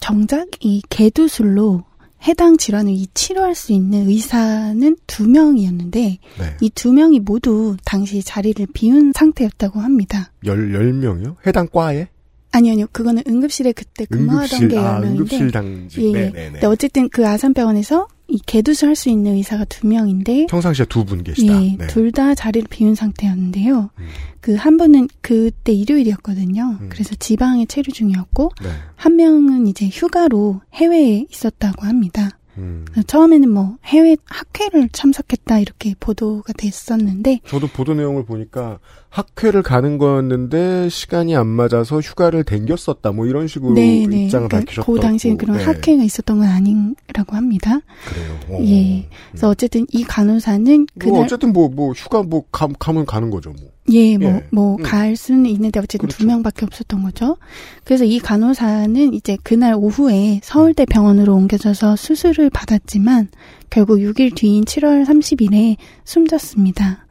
정작 이 개두술로 해당 질환을 이 치료할 수 있는 의사는 두 명이었는데 네. 이두 명이 모두 당시 자리를 비운 상태였다고 합니다. 열, 열 명이요? 해당 과에? 아니요, 아니요. 그거는 응급실에 그때 근무하던 게 아, 10명인데 응급실 당직. 예, 네 네 네. 근데 어쨌든 그 아산병원에서 이 개두술 할수 있는 의사가 두 명인데 평상시에 두 분 계시다. 예, 네. 둘다 자리를 비운 상태였는데요. 음. 그한 분은 그때 일요일이었거든요. 음. 그래서 지방에 체류 중이었고 네. 한 명은 이제 휴가로 해외에 있었다고 합니다. 음. 처음에는 뭐 해외 학회를 참석했다 이렇게 보도가 됐었는데 저도 보도 내용을 보니까 학회를 가는 거였는데 시간이 안 맞아서 휴가를 댕겼었다. 뭐 이런 식으로 네, 네. 입장을 그러니까 밝히셨다고. 그 당시에 그런 네. 학회가 있었던 건 아니라고 합니다. 그래요. 어. 예. 그래서 어쨌든 이 간호사는 그날 뭐 어쨌든 뭐뭐 휴가 뭐 가, 가면 가는 거죠. 뭐. 예, 뭐, 예. 뭐, 음. 갈 수는 있는데, 어쨌든 두 그렇죠. 명밖에 없었던 거죠. 그래서 이 간호사는 이제 그날 오후에 서울대 병원으로 옮겨져서 수술을 받았지만, 결국 6일 뒤인 7월 30일에 숨졌습니다.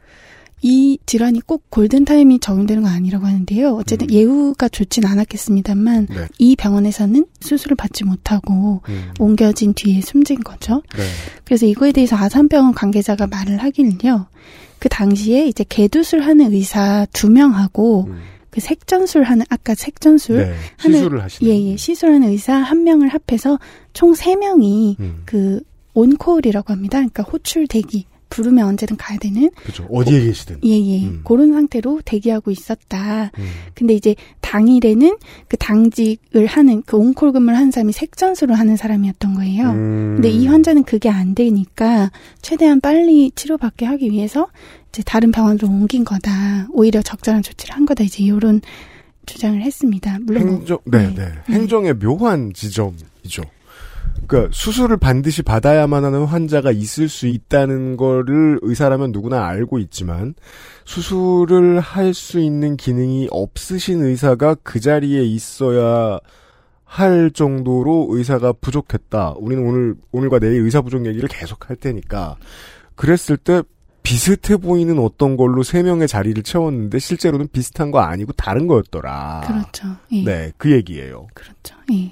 이 질환이 꼭 골든타임이 적용되는 건 아니라고 하는데요. 어쨌든 음. 예후가 좋진 않았겠습니다만, 네. 이 병원에서는 수술을 받지 못하고 음. 옮겨진 뒤에 숨진 거죠. 네. 그래서 이거에 대해서 아산병원 관계자가 말을 하기는요. 그 당시에 이제 개두술 하는 의사 두 명하고 음. 그 색전술 하는 아까 색전술 네. 하는 시술을 하시는. 예예 시술하는 의사 한 명을 합해서 총 세 명이 음. 그 온콜이라고 합니다. 그러니까 호출 대기 부르면 언제든 가야 되는 그렇죠. 어디에 계시든. 예 예 음. 그런 상태로 대기하고 있었다. 음. 근데 이제 당일에는 그 당직을 하는 그 온콜 근무를 하는 사람이 색전술을 하는 사람이었던 거예요. 음. 근데 이 환자는 그게 안 되니까 최대한 빨리 치료받게 하기 위해서 이제 다른 병원으로 옮긴 거다. 오히려 적절한 조치를 한 거다. 이제 이런 주장을 했습니다. 물론 뭐 행정, 네, 네. 행정의 묘한 지점이죠. 그러니까 수술을 반드시 받아야만 하는 환자가 있을 수 있다는 거를 의사라면 누구나 알고 있지만 수술을 할 수 있는 기능이 없으신 의사가 그 자리에 있어야 할 정도로 의사가 부족했다. 우리는 오늘 오늘과 내일 의사 부족 얘기를 계속 할 테니까 그랬을 때 비슷해 보이는 어떤 걸로 세 명의 자리를 채웠는데 실제로는 비슷한 거 아니고 다른 거였더라. 그렇죠. 예. 네, 그 얘기예요. 그렇죠. 예.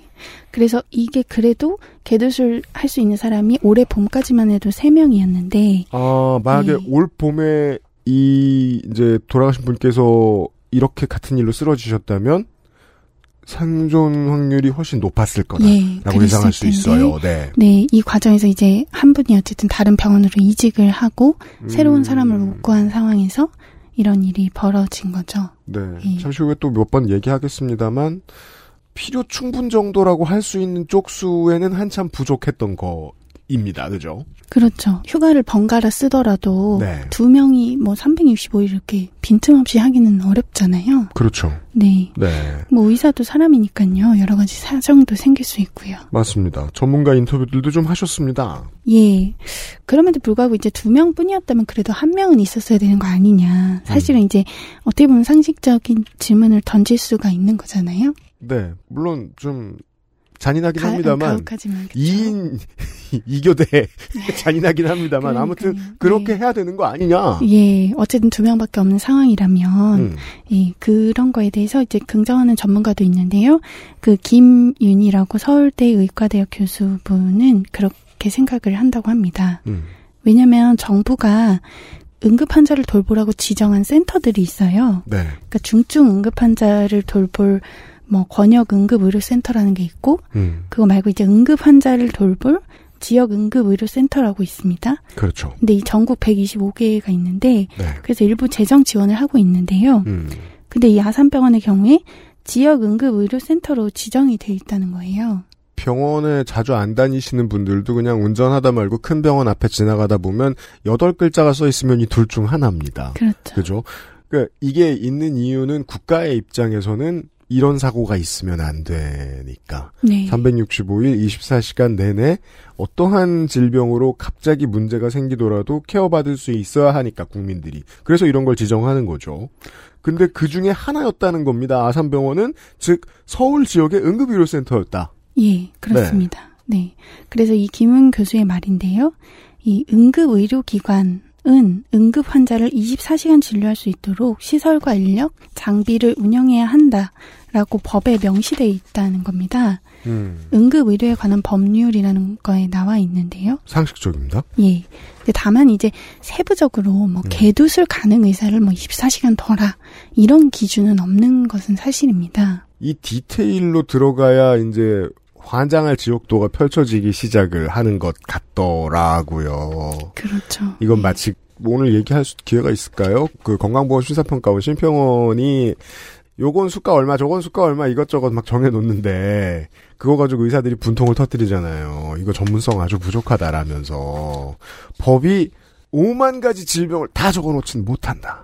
그래서 이게 그래도 개도술 할 수 있는 사람이 올해 봄까지만 해도 세명이었는데 아, 만약에 예. 올 봄에 이 이제 돌아가신 분께서 이렇게 같은 일로 쓰러지셨다면 생존 확률이 훨씬 높았을 예, 거다라고 그랬을 예상할 수 텐데. 있어요. 네. 네, 이 과정에서 이제 한 분이 어쨌든 다른 병원으로 이직을 하고 음. 새로운 사람을 못 구한 상황에서 이런 일이 벌어진 거죠. 네. 예. 잠시 후에 또 몇 번 얘기하겠습니다만 필요 충분 정도라고 할 수 있는 쪽수에는 한참 부족했던 거입니다. 그죠? 그렇죠. 휴가를 번갈아 쓰더라도 네. 두 명이 뭐 365일 이렇게 빈틈없이 하기는 어렵잖아요. 그렇죠. 네. 네. 뭐 의사도 사람이니까요. 여러 가지 사정도 생길 수 있고요. 맞습니다. 전문가 인터뷰들도 좀 하셨습니다. 예. 그럼에도 불구하고 이제 두 명뿐이었다면 그래도 한 명은 있었어야 되는 거 아니냐. 사실은 이제 어떻게 보면 상식적인 질문을 던질 수가 있는 거잖아요. 네. 물론 좀 잔인하긴 가- 합니다만 가혹하지만 그쵸? 2인 2교대 잔인하긴 합니다만 아무튼 그렇게 해야 되는 거 아니냐. 예, 어쨌든 두 명밖에 없는 상황이라면, 음. 예, 그런 거에 대해서 이제 긍정하는 전문가도 있는데요. 그 김윤이라고 서울대 의과대학 교수분은 그렇게 생각을 한다고 합니다. 음. 왜냐면 정부가 응급 환자를 돌보라고 지정한 센터들이 있어요. 네. 그러니까 중증 응급 환자를 돌볼 뭐 권역 응급 의료 센터라는 게 있고 음, 그거 말고 이제 응급 환자를 돌볼 지역 응급 의료 센터라고 있습니다. 그렇죠. 근데 이 전국 125개가 있는데 네. 그래서 일부 재정 지원을 하고 있는데요. 음, 근데 이 아산병원의 경우에 지역 응급 의료 센터로 지정이 돼 있다는 거예요. 병원에 자주 안 다니시는 분들도 그냥 운전하다 말고 큰 병원 앞에 지나가다 보면 여덟 글자가 써 있으면 이 둘 중 하나입니다. 그렇죠. 그죠? 그러니까 이게 있는 이유는 국가의 입장에서는 이런 사고가 있으면 안 되니까. 네. 365일 24시간 내내 어떠한 질병으로 갑자기 문제가 생기더라도 케어받을 수 있어야 하니까 국민들이. 그래서 이런 걸 지정하는 거죠. 근데 그 중에 하나였다는 겁니다. 아산병원은 즉 서울 지역의 응급의료센터였다. 예, 그렇습니다. 네. 그래서 이 김은 교수의 말인데요. 이 응급의료기관 은 응급 환자를 24시간 진료할 수 있도록 시설과 인력, 장비를 운영해야 한다라고 법에 명시되어 있다는 겁니다. 음, 응급 의료에 관한 법률이라는 거에 나와 있는데요. 상식적입니다. 예. 근데 다만 이제 세부적으로 뭐 음. 개두술 가능 의사를 뭐 24시간 둬라 이런 기준은 없는 것은 사실입니다. 이 디테일로 들어가야 이제 환장할 지옥도가 펼쳐지기 시작을 하는 것 같더라고요. 그렇죠. 이건 마치 오늘 얘기할 수- 기회가 있을까요? 그 건강보험 심사평가원 심평원이 요건 수가 얼마, 저건 수가 얼마 이것저것 막 정해놓는데 그거 가지고 의사들이 분통을 터뜨리잖아요. 이거 전문성 아주 부족하다라면서 법이 5만 가지 질병을 다 적어놓지는 못한다.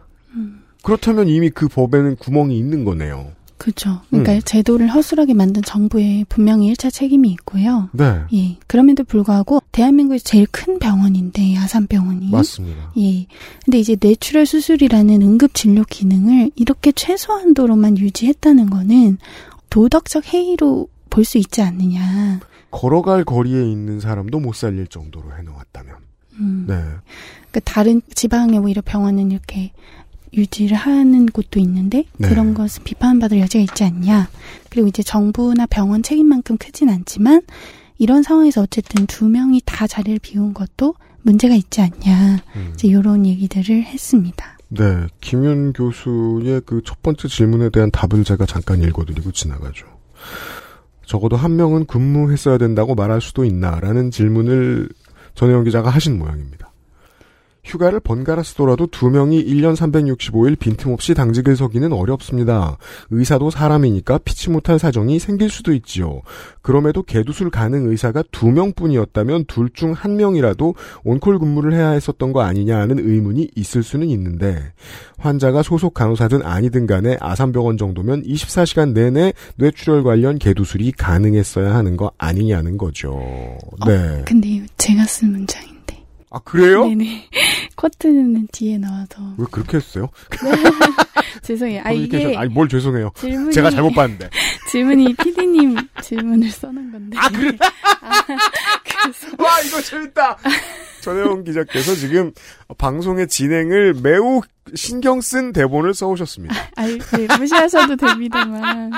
그렇다면 이미 그 법에는 구멍이 있는 거네요. 그렇죠. 그러니까 음. 제도를 허술하게 만든 정부에 분명히 1차 책임이 있고요. 네. 예. 그럼에도 불구하고 대한민국에서 제일 큰 병원인데 아산병원이 맞습니다. 예. 근데 이제 뇌출혈 수술이라는 응급 진료 기능을 이렇게 최소한도로만 유지했다는 거는 도덕적 해이로 볼 수 있지 않느냐. 걸어갈 거리에 있는 사람도 못 살릴 정도로 해놓았다면. 음. 네. 그 다른 지방의 오히려 병원은 이렇게 유지를 하는 곳도 있는데 네. 그런 것은 비판받을 여지가 있지 않냐. 그리고 이제 정부나 병원 책임만큼 크진 않지만 이런 상황에서 어쨌든 두 명이 다 자리를 비운 것도 문제가 있지 않냐. 음. 이제 이런 얘기들을 했습니다. 네, 김윤 교수의 그 첫 번째 질문에 대한 답을 제가 잠깐 읽어드리고 지나가죠. 적어도 한 명은 근무했어야 된다고 말할 수도 있나라는 질문을 전혜영 기자가 하신 모양입니다. 휴가를 번갈아 쓰더라도 두 명이 1년 365일 빈틈없이 당직을 서기는 어렵습니다. 의사도 사람이니까 피치 못할 사정이 생길 수도 있지요. 그럼에도 개두술 가능 의사가 두 명뿐이었다면 둘 중 한 명이라도 온콜 근무를 해야 했었던 거 아니냐 하는 의문이 있을 수는 있는데 환자가 소속 간호사든 아니든 간에 아산병원 정도면 24시간 내내 뇌출혈 관련 개두술이 가능했어야 하는 거 아니냐는 거죠. 네. 근데 이거 제가 쓴 문장인데. 아 그래요? 네네. 코트는 뒤에 나와서. 왜 그렇게 했어요? 죄송해요. 아 커뮤니케이션- 이게 아니 뭘 죄송해요. 질문이 제가 잘못 봤는데. 질문이 피디님 질문을 써놓은 건데. 아 그래? 아, 그래서 와 이거 재밌다. 전혜원 기자께서 지금 방송의 진행을 매우 신경 쓴 대본을 써오셨습니다. 아니 네, 무시하셔도 됩니다만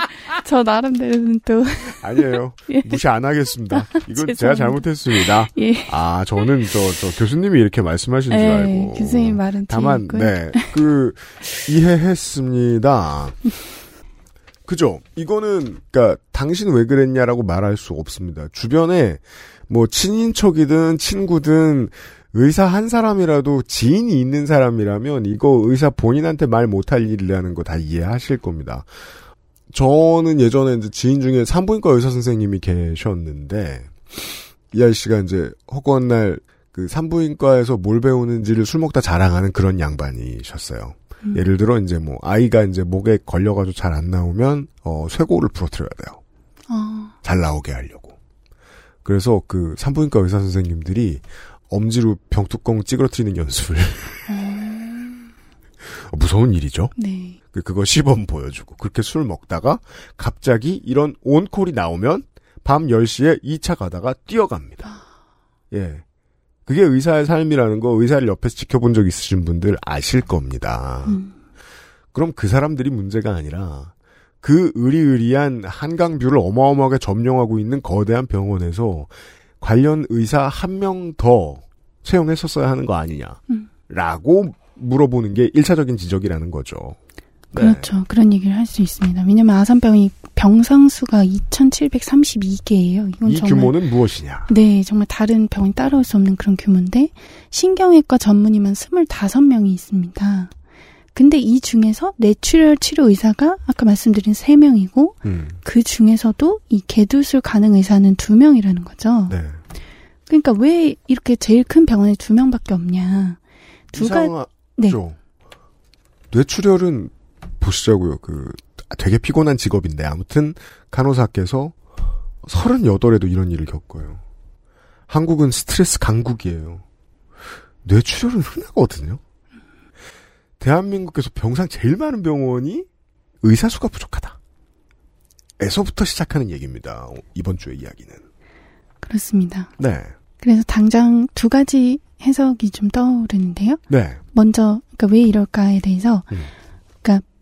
저 나름대로는 또 아니에요. 예. 무시 안 하겠습니다. 이건 제가. 잘못했습니다. 예. 아 저는 저, 저 교수님이 이렇게 말씀하신 줄 네, 알고. 교수님 말은 다만 있고요. 네그 이해했 습니다. 그죠? 이거는 그러니까 당신 왜 그랬냐라고 말할 수 없습니다. 주변에 뭐 친인척이든 친구든 의사 한 사람이라도 지인이 있는 사람이라면 이거 의사 본인한테 말 못할 일이라는 거 다 이해하실 겁니다. 저는 예전에 이제 지인 중에 산부인과 의사 선생님이 계셨는데 이 아저씨가 이제 허구한 날 그 산부인과에서 뭘 배우는지를 술 먹다 자랑하는 그런 양반이셨어요. 음. 예를 들어 이제 뭐 아이가 이제 목에 걸려가지고 잘 안 나오면 어 쇄골을 부러뜨려야 돼요. 어, 잘 나오게 하려고. 그래서 그 산부인과 의사 선생님들이 엄지로 병뚜껑 찌그러뜨리는 연습을 어, 무서운 일이죠. 네. 그- 그거 시범 보여주고 그렇게 술 먹다가 갑자기 이런 온콜이 나오면 밤 10시에 2차 가다가 뛰어갑니다. 예. 그게 의사의 삶이라는 거 의사를 옆에서 지켜본 적 있으신 분들 아실 겁니다. 음. 그럼 그 사람들이 문제가 아니라 그 의리의리한 한강뷰를 어마어마하게 점령하고 있는 거대한 병원에서 관련 의사 한 명 더 채용했었어야 하는 거 아니냐. 음. 라고 물어보는 게 1차적인 지적이라는 거죠. 네. 그렇죠. 그런 얘기를 할 수 있습니다. 왜냐면 아산병이 병상 수가 2,732개예요. 이건 이 정말 규모는 무엇이냐? 네, 정말 다른 병원이 따라올 수 없는 그런 규모인데 신경외과 전문의만 25명이 있습니다. 근데 이 중에서 뇌출혈 치료 의사가 아까 말씀드린 3명이고 음, 그 중에서도 이 개두술 가능 의사는 2명이라는 거죠. 네. 그러니까 왜 이렇게 제일 큰 병원에 2명밖에 없냐. 두 가, 이상하죠. 네. 뇌출혈은 보시자고요. 그 되게 피곤한 직업인데 아무튼 간호사께서 38에도 이런 일을 겪어요. 한국은 스트레스 강국이에요. 뇌출혈은 흔하거든요. 대한민국에서 병상 제일 많은 병원이 의사 수가 부족하다. 에서부터 시작하는 얘기입니다. 이번 주의 이야기는. 그렇습니다. 네. 그래서 당장 두 가지 해석이 좀 떠오르는데요. 네. 먼저 그러니까 왜 이럴까에 대해서 음.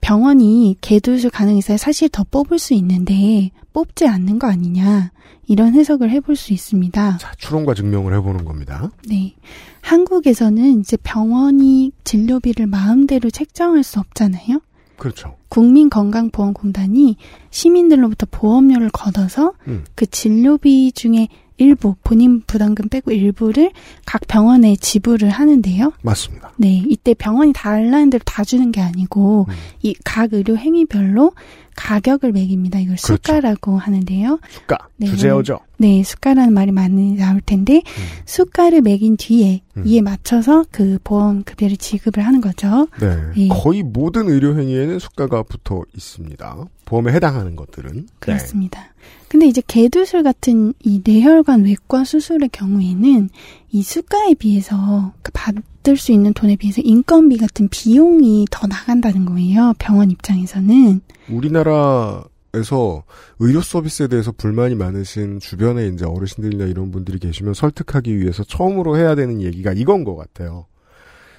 병원이 개두술 가능 의사를 사실 더 뽑을 수 있는데 뽑지 않는 거 아니냐 이런 해석을 해볼 수 있습니다. 자, 추론과 증명을 해보는 겁니다. 네. 한국에서는 이제 병원이 진료비를 마음대로 책정할 수 없잖아요. 그렇죠. 국민건강보험공단이 시민들로부터 보험료를 걷어서 음. 그 진료비 중에 일부 본인 부담금 빼고 일부를 각 병원에 지불을 하는데요. 맞습니다. 네, 이때 병원이 달라는 대로 다 주는 게 아니고 음. 이각 의료 행위별로 가격을 매깁니다. 이걸 그렇죠. 수가라고 하는데요. 수가 네, 주제어죠. 네, 수가라는 말이 많이 나올 텐데 수가를 매긴 뒤에 음. 이에 맞춰서 그 보험 급여를 지급을 하는 거죠. 네. 예. 거의 모든 의료 행위에는 수가가 붙어 있습니다. 보험에 해당하는 것들은. 네. 그렇습니다. 근데 이제 개두술 같은 이 뇌혈관 외과 수술의 경우에는 이 수가에 비해서 그 받을 수 있는 돈에 비해서 인건비 같은 비용이 더 나간다는 거예요. 병원 입장에서는. 우리나라 에서 의료 서비스에 대해서 불만이 많으신 주변에 이제 어르신들이나 이런 분들이 계시면 설득하기 위해서 처음으로 해야 되는 얘기가 이건 것 같아요.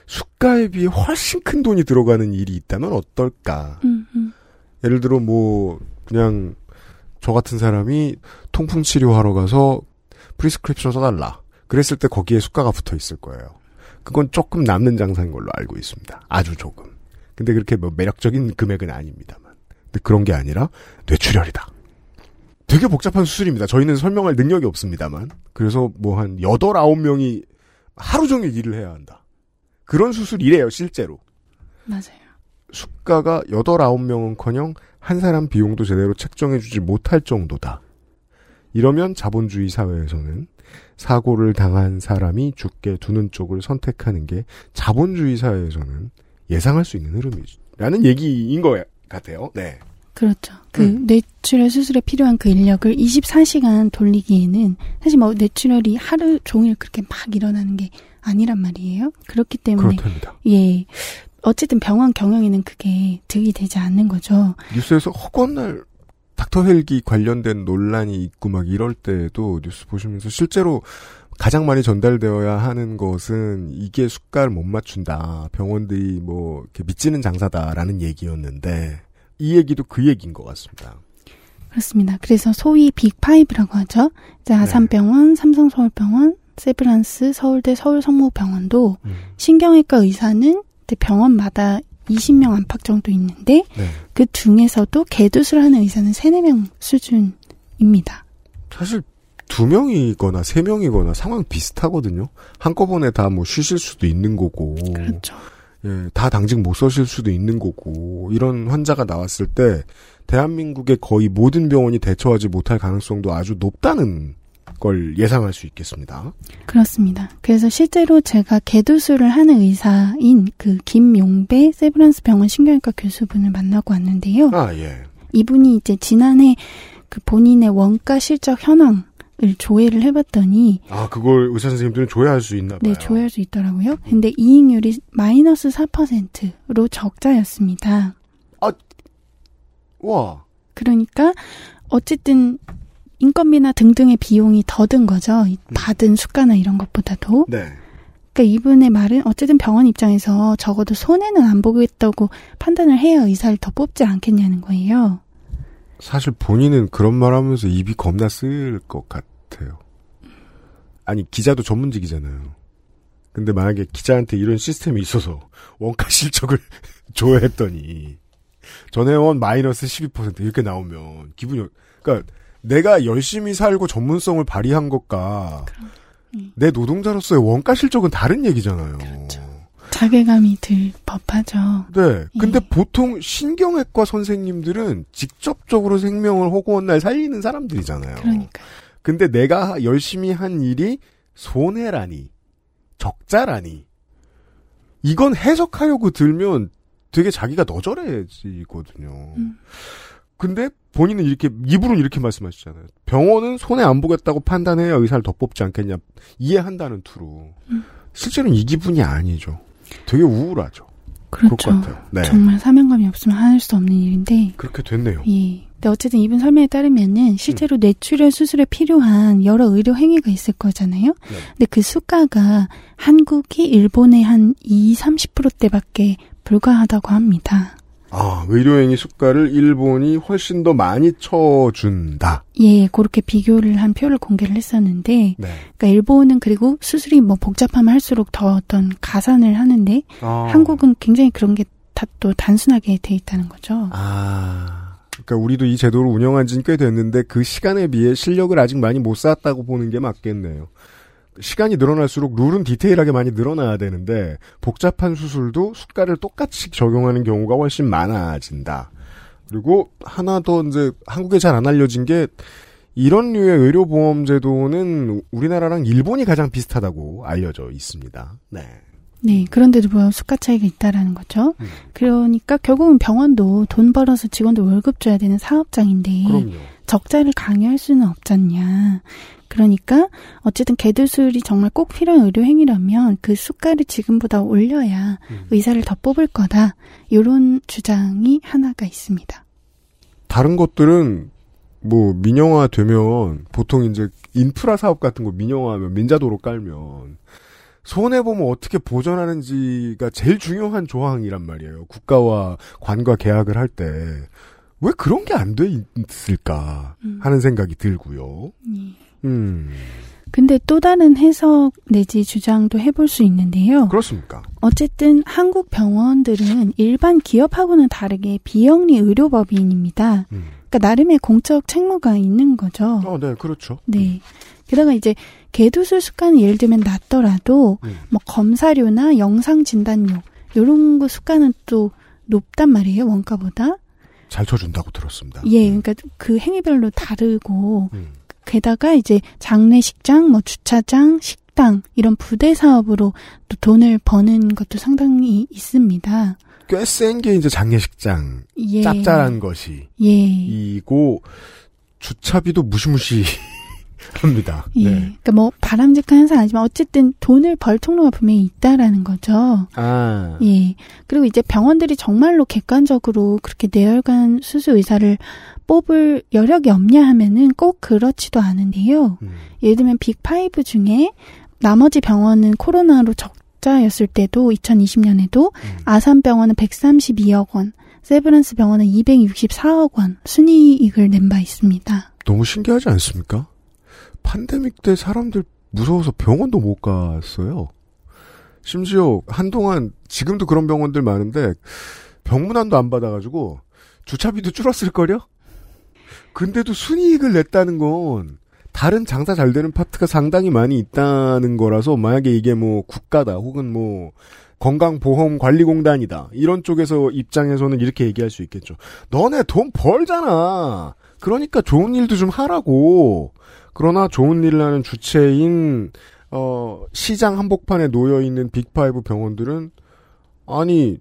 수가에 비해 훨씬 큰 돈이 들어가는 일이 있다면 어떨까? 음, 음. 예를 들어 뭐 그냥 저 같은 사람이 통풍 치료하러 가서 prescription 써달라. 그랬을 때 거기에 수가가 붙어 있을 거예요. 그건 조금 남는 장사인 걸로 알고 있습니다. 아주 조금. 근데 그렇게 뭐 매력적인 금액은 아닙니다만. 근데 그런 게 아니라 뇌출혈이다. 되게 복잡한 수술입니다. 저희는 설명할 능력이 없습니다만. 그래서 뭐한 8, 9명이 하루 종일 일을 해야 한다. 그런 수술이래요, 실제로. 맞아요. 수가가 8, 9명은커녕 한 사람 비용도 제대로 책정해주지 못할 정도다. 이러면 자본주의 사회에서는 사고를 당한 사람이 죽게 두는 쪽을 선택하는 게 자본주의 사회에서는 예상할 수 있는 흐름이라는 얘기인 것 같아요. 네. 그렇죠. 그 음. 뇌출혈 수술에 필요한 그 인력을 24시간 돌리기에는 사실 뭐 뇌출혈이 하루 종일 그렇게 막 일어나는 게 아니란 말이에요. 그렇기 때문에 그렇답니다. 예. 어쨌든 병원 경영에는 그게 득이 되지 않는 거죠. 뉴스에서 허건날 닥터 헬기 관련된 논란이 있고 막 이럴 때도 뉴스 보시면서 실제로 가장 많이 전달되어야 하는 것은 이게 수가를 못 맞춘다. 병원들이 뭐 이렇게 미치는 장사다라는 얘기였는데 이 얘기도 그 얘기인 것 같습니다. 그렇습니다. 그래서 소위 빅5라고 하죠. 이제 아산병원, 삼성서울병원, 세브란스, 서울대 서울성모병원도 음. 신경외과 의사는 이제 병원마다 20명 안팎 정도 있는데 네. 그 중에서도 개두술 하는 의사는 3, 4명 수준입니다. 사실 두 명이거나 세 명이거나 상황 비슷하거든요. 한꺼번에 다 뭐 쉬실 수도 있는 거고. 그렇죠. 예, 다 당직 못 서실 수도 있는 거고. 이런 환자가 나왔을 때 대한민국의 거의 모든 병원이 대처하지 못할 가능성도 아주 높다는 걸 예상할 수 있겠습니다. 그렇습니다. 그래서 실제로 제가 개두술을 하는 의사인 그 김용배 세브란스 병원 신경외과 교수분을 만나고 왔는데요. 아, 예. 이분이 이제 지난해 그 본인의 원가 실적 현황 을 조회를 해봤더니 아, 그걸 의사 선생님들은 조회할 수 있나 봐요. 네 조회할 수 있더라고요. 근데 이익률이 마이너스 4%로 적자였습니다. 와. 그러니까 어쨌든 인건비나 등등의 비용이 더 든 거죠. 이 받은 수가나 이런 것보다도. 네. 그러니까 이분의 말은 어쨌든 병원 입장에서 적어도 손해는 안 보겠다고 판단을 해야 의사를 더 뽑지 않겠냐는 거예요. 사실 본인은 그런 말 하면서 입이 겁나 쓸것 같아요. 아니, 기자도 전문직이잖아요. 근데 만약에 기자한테 이런 시스템이 있어서 원가 실적을 조회했더니 전회원 마이너스 12% 이렇게 나오면 기분이 그러니까 내가 열심히 살고 전문성을 발휘한 것과 내 노동자로서의 원가 실적은 다른 얘기잖아요. 자괴감이 들 법하죠. 네. 근데 보통 신경외과 선생님들은 직접적으로 생명을 허구한 날 살리는 사람들이잖아요. 그러니까. 근데 내가 열심히 한 일이 손해라니, 적자라니. 이건 해석하려고 들면 되게 자기가 너절해지거든요. 근데 본인은 이렇게 입으로는 이렇게 말씀하시잖아요. 병원은 손해 안 보겠다고 판단해야 의사를 더 뽑지 않겠냐 이해한다는 투로. 실제로는 이 기분이 아니죠. 되게 우울하죠. 그렇죠. 네. 정말 사명감이 없으면 할 수 없는 일인데. 그렇게 됐네요. 예. 근데 어쨌든 이분 설명에 따르면은 실제로 뇌출혈 수술에 필요한 여러 의료 행위가 있을 거잖아요. 네. 근데 그 수가가 한국이 일본의 한 2, 30%대밖에 불과하다고 합니다. 아, 의료행위 수가를 일본이 훨씬 더 많이 쳐준다. 예, 그렇게 비교를 한 표를 공개를 했었는데, 네. 그러니까 일본은 그리고 수술이 뭐 복잡하면 할수록 더 어떤 가산을 하는데, 아. 한국은 굉장히 그런 게 다 또 단순하게 돼 있다는 거죠. 아. 그러니까 우리도 이 제도를 운영한 지는 꽤 됐는데 그 시간에 비해 실력을 아직 많이 못 쌓았다고 보는 게 맞겠네요. 시간이 늘어날수록 룰은 디테일하게 많이 늘어나야 되는데 복잡한 수술도 수가를 똑같이 적용하는 경우가 훨씬 많아진다. 그리고 하나 더 이제 한국에 잘 안 알려진 게 이런 류의 의료보험 제도는 우리나라랑 일본이 가장 비슷하다고 알려져 있습니다. 네. 네, 그런데도 불구하고 수가 차이가 있다라는 거죠. 음. 그러니까 결국은 병원도 돈 벌어서 직원들 월급 줘야 되는 사업장인데 그럼요. 적자를 강요할 수는 없잖냐. 그러니까 어쨌든 개들술이 정말 꼭 필요한 의료 행위라면 그 수가를 지금보다 올려야 음. 의사를 더 뽑을 거다. 이런 주장이 하나가 있습니다. 다른 것들은 뭐 민영화 되면 보통 이제 인프라 사업 같은 거 민영화하면 민자도로 깔면 손해 보면 어떻게 보전하는지가 제일 중요한 조항이란 말이에요. 국가와 관과 계약을 할 때 왜 그런 게 안 돼 있을까 하는 생각이 들고요. 음 근데 또 다른 해석 내지 주장도 해볼 수 있는데요. 그렇습니까? 어쨌든 한국 병원들은 일반 기업하고는 다르게 비영리 의료법인입니다. 그러니까 나름의 공적 책무가 있는 거죠. 어, 네, 그렇죠. 네. 게다가 이제 개두술 수가는 예를 들면 낮더라도 음. 뭐 검사료나 영상 진단료 요런 거 수가는 또 높단 말이에요 원가보다. 잘 쳐준다고 들었습니다. 예, 그러니까 그 행위별로 다르고 음. 게다가 이제 장례식장, 뭐 주차장, 식당 이런 부대 사업으로 또 돈을 버는 것도 상당히 있습니다. 꽤 센 게 이제 장례식장 예. 짭짤한 것이 예. 이고 주차비도 무시무시 합니다. 예. 네. 그러니까 뭐 바람직한 현상 아니지만 어쨌든 돈을 벌 통로가 분명히 있다라는 거죠. 아. 예. 그리고 이제 병원들이 정말로 객관적으로 그렇게 뇌혈관 수술 의사를 뽑을 여력이 없냐 하면은 꼭 그렇지도 않은데요. 음. 예를 들면 빅5 중에 나머지 병원은 코로나로 적자였을 때도 2020년에도 아산병원은 132억 원, 세브란스 병원은 264억 원 순이익을 낸 바 있습니다. 너무 신기하지 않습니까? 팬데믹 때 사람들 무서워서 병원도 못 갔어요. 심지어 한동안 지금도 그런 병원들 많은데 병문안도 안 받아가지고 주차비도 줄었을 걸요? 근데도 순이익을 냈다는 건 다른 장사 잘 되는 파트가 상당히 많이 있다는 거라서 만약에 이게 뭐 국가다 혹은 뭐 건강보험관리공단이다 이런 쪽에서 입장에서는 이렇게 얘기할 수 있겠죠. 너네 돈 벌잖아. 그러니까 좋은 일도 좀 하라고. 그러나 좋은 일을 하는 주체인 어, 시장 한복판에 놓여 있는 빅파이브 병원들은 아니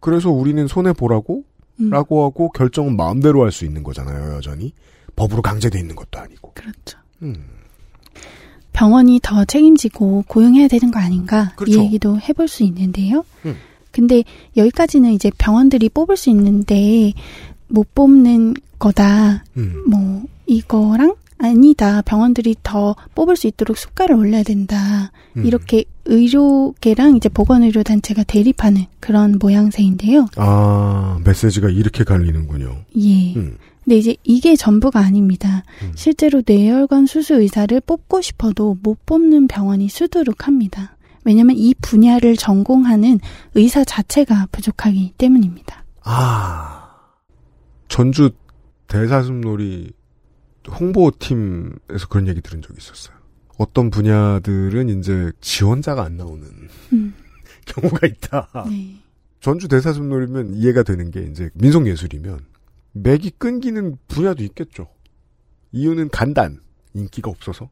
그래서 우리는 손해 보라고 음. 라고 하고 결정은 마음대로 할 수 있는 거잖아요, 여전히. 법으로 강제돼 있는 것도 아니고. 그렇죠. 음. 병원이 더 책임지고 고용해야 되는 거 아닌가 그렇죠. 이 얘기도 해볼 수 있는데요. 음. 근데 여기까지는 이제 병원들이 뽑을 수 있는데 못 뽑는 거다. 음. 뭐 이거랑 아니다. 병원들이 더 뽑을 수 있도록 수가를 올려야 된다. 음. 이렇게 의료계랑 이제 보건의료단체가 대립하는 그런 모양새인데요. 아, 메시지가 이렇게 갈리는군요. 예. 음. 근데 이제 이게 전부가 아닙니다. 실제로 뇌혈관 수술 의사를 뽑고 싶어도 못 뽑는 병원이 수두룩합니다. 왜냐하면 이 분야를 전공하는 의사 자체가 부족하기 때문입니다. 아, 전주 대사슴놀이 홍보팀에서 그런 얘기 들은 적이 있었어요. 어떤 분야들은 이제 지원자가 안 나오는 음. 경우가 있다. 네. 전주 대사슴놀이면 이해가 되는 게 이제 민속예술이면 맥이 끊기는 분야도 있겠죠. 이유는 간단, 인기가 없어서.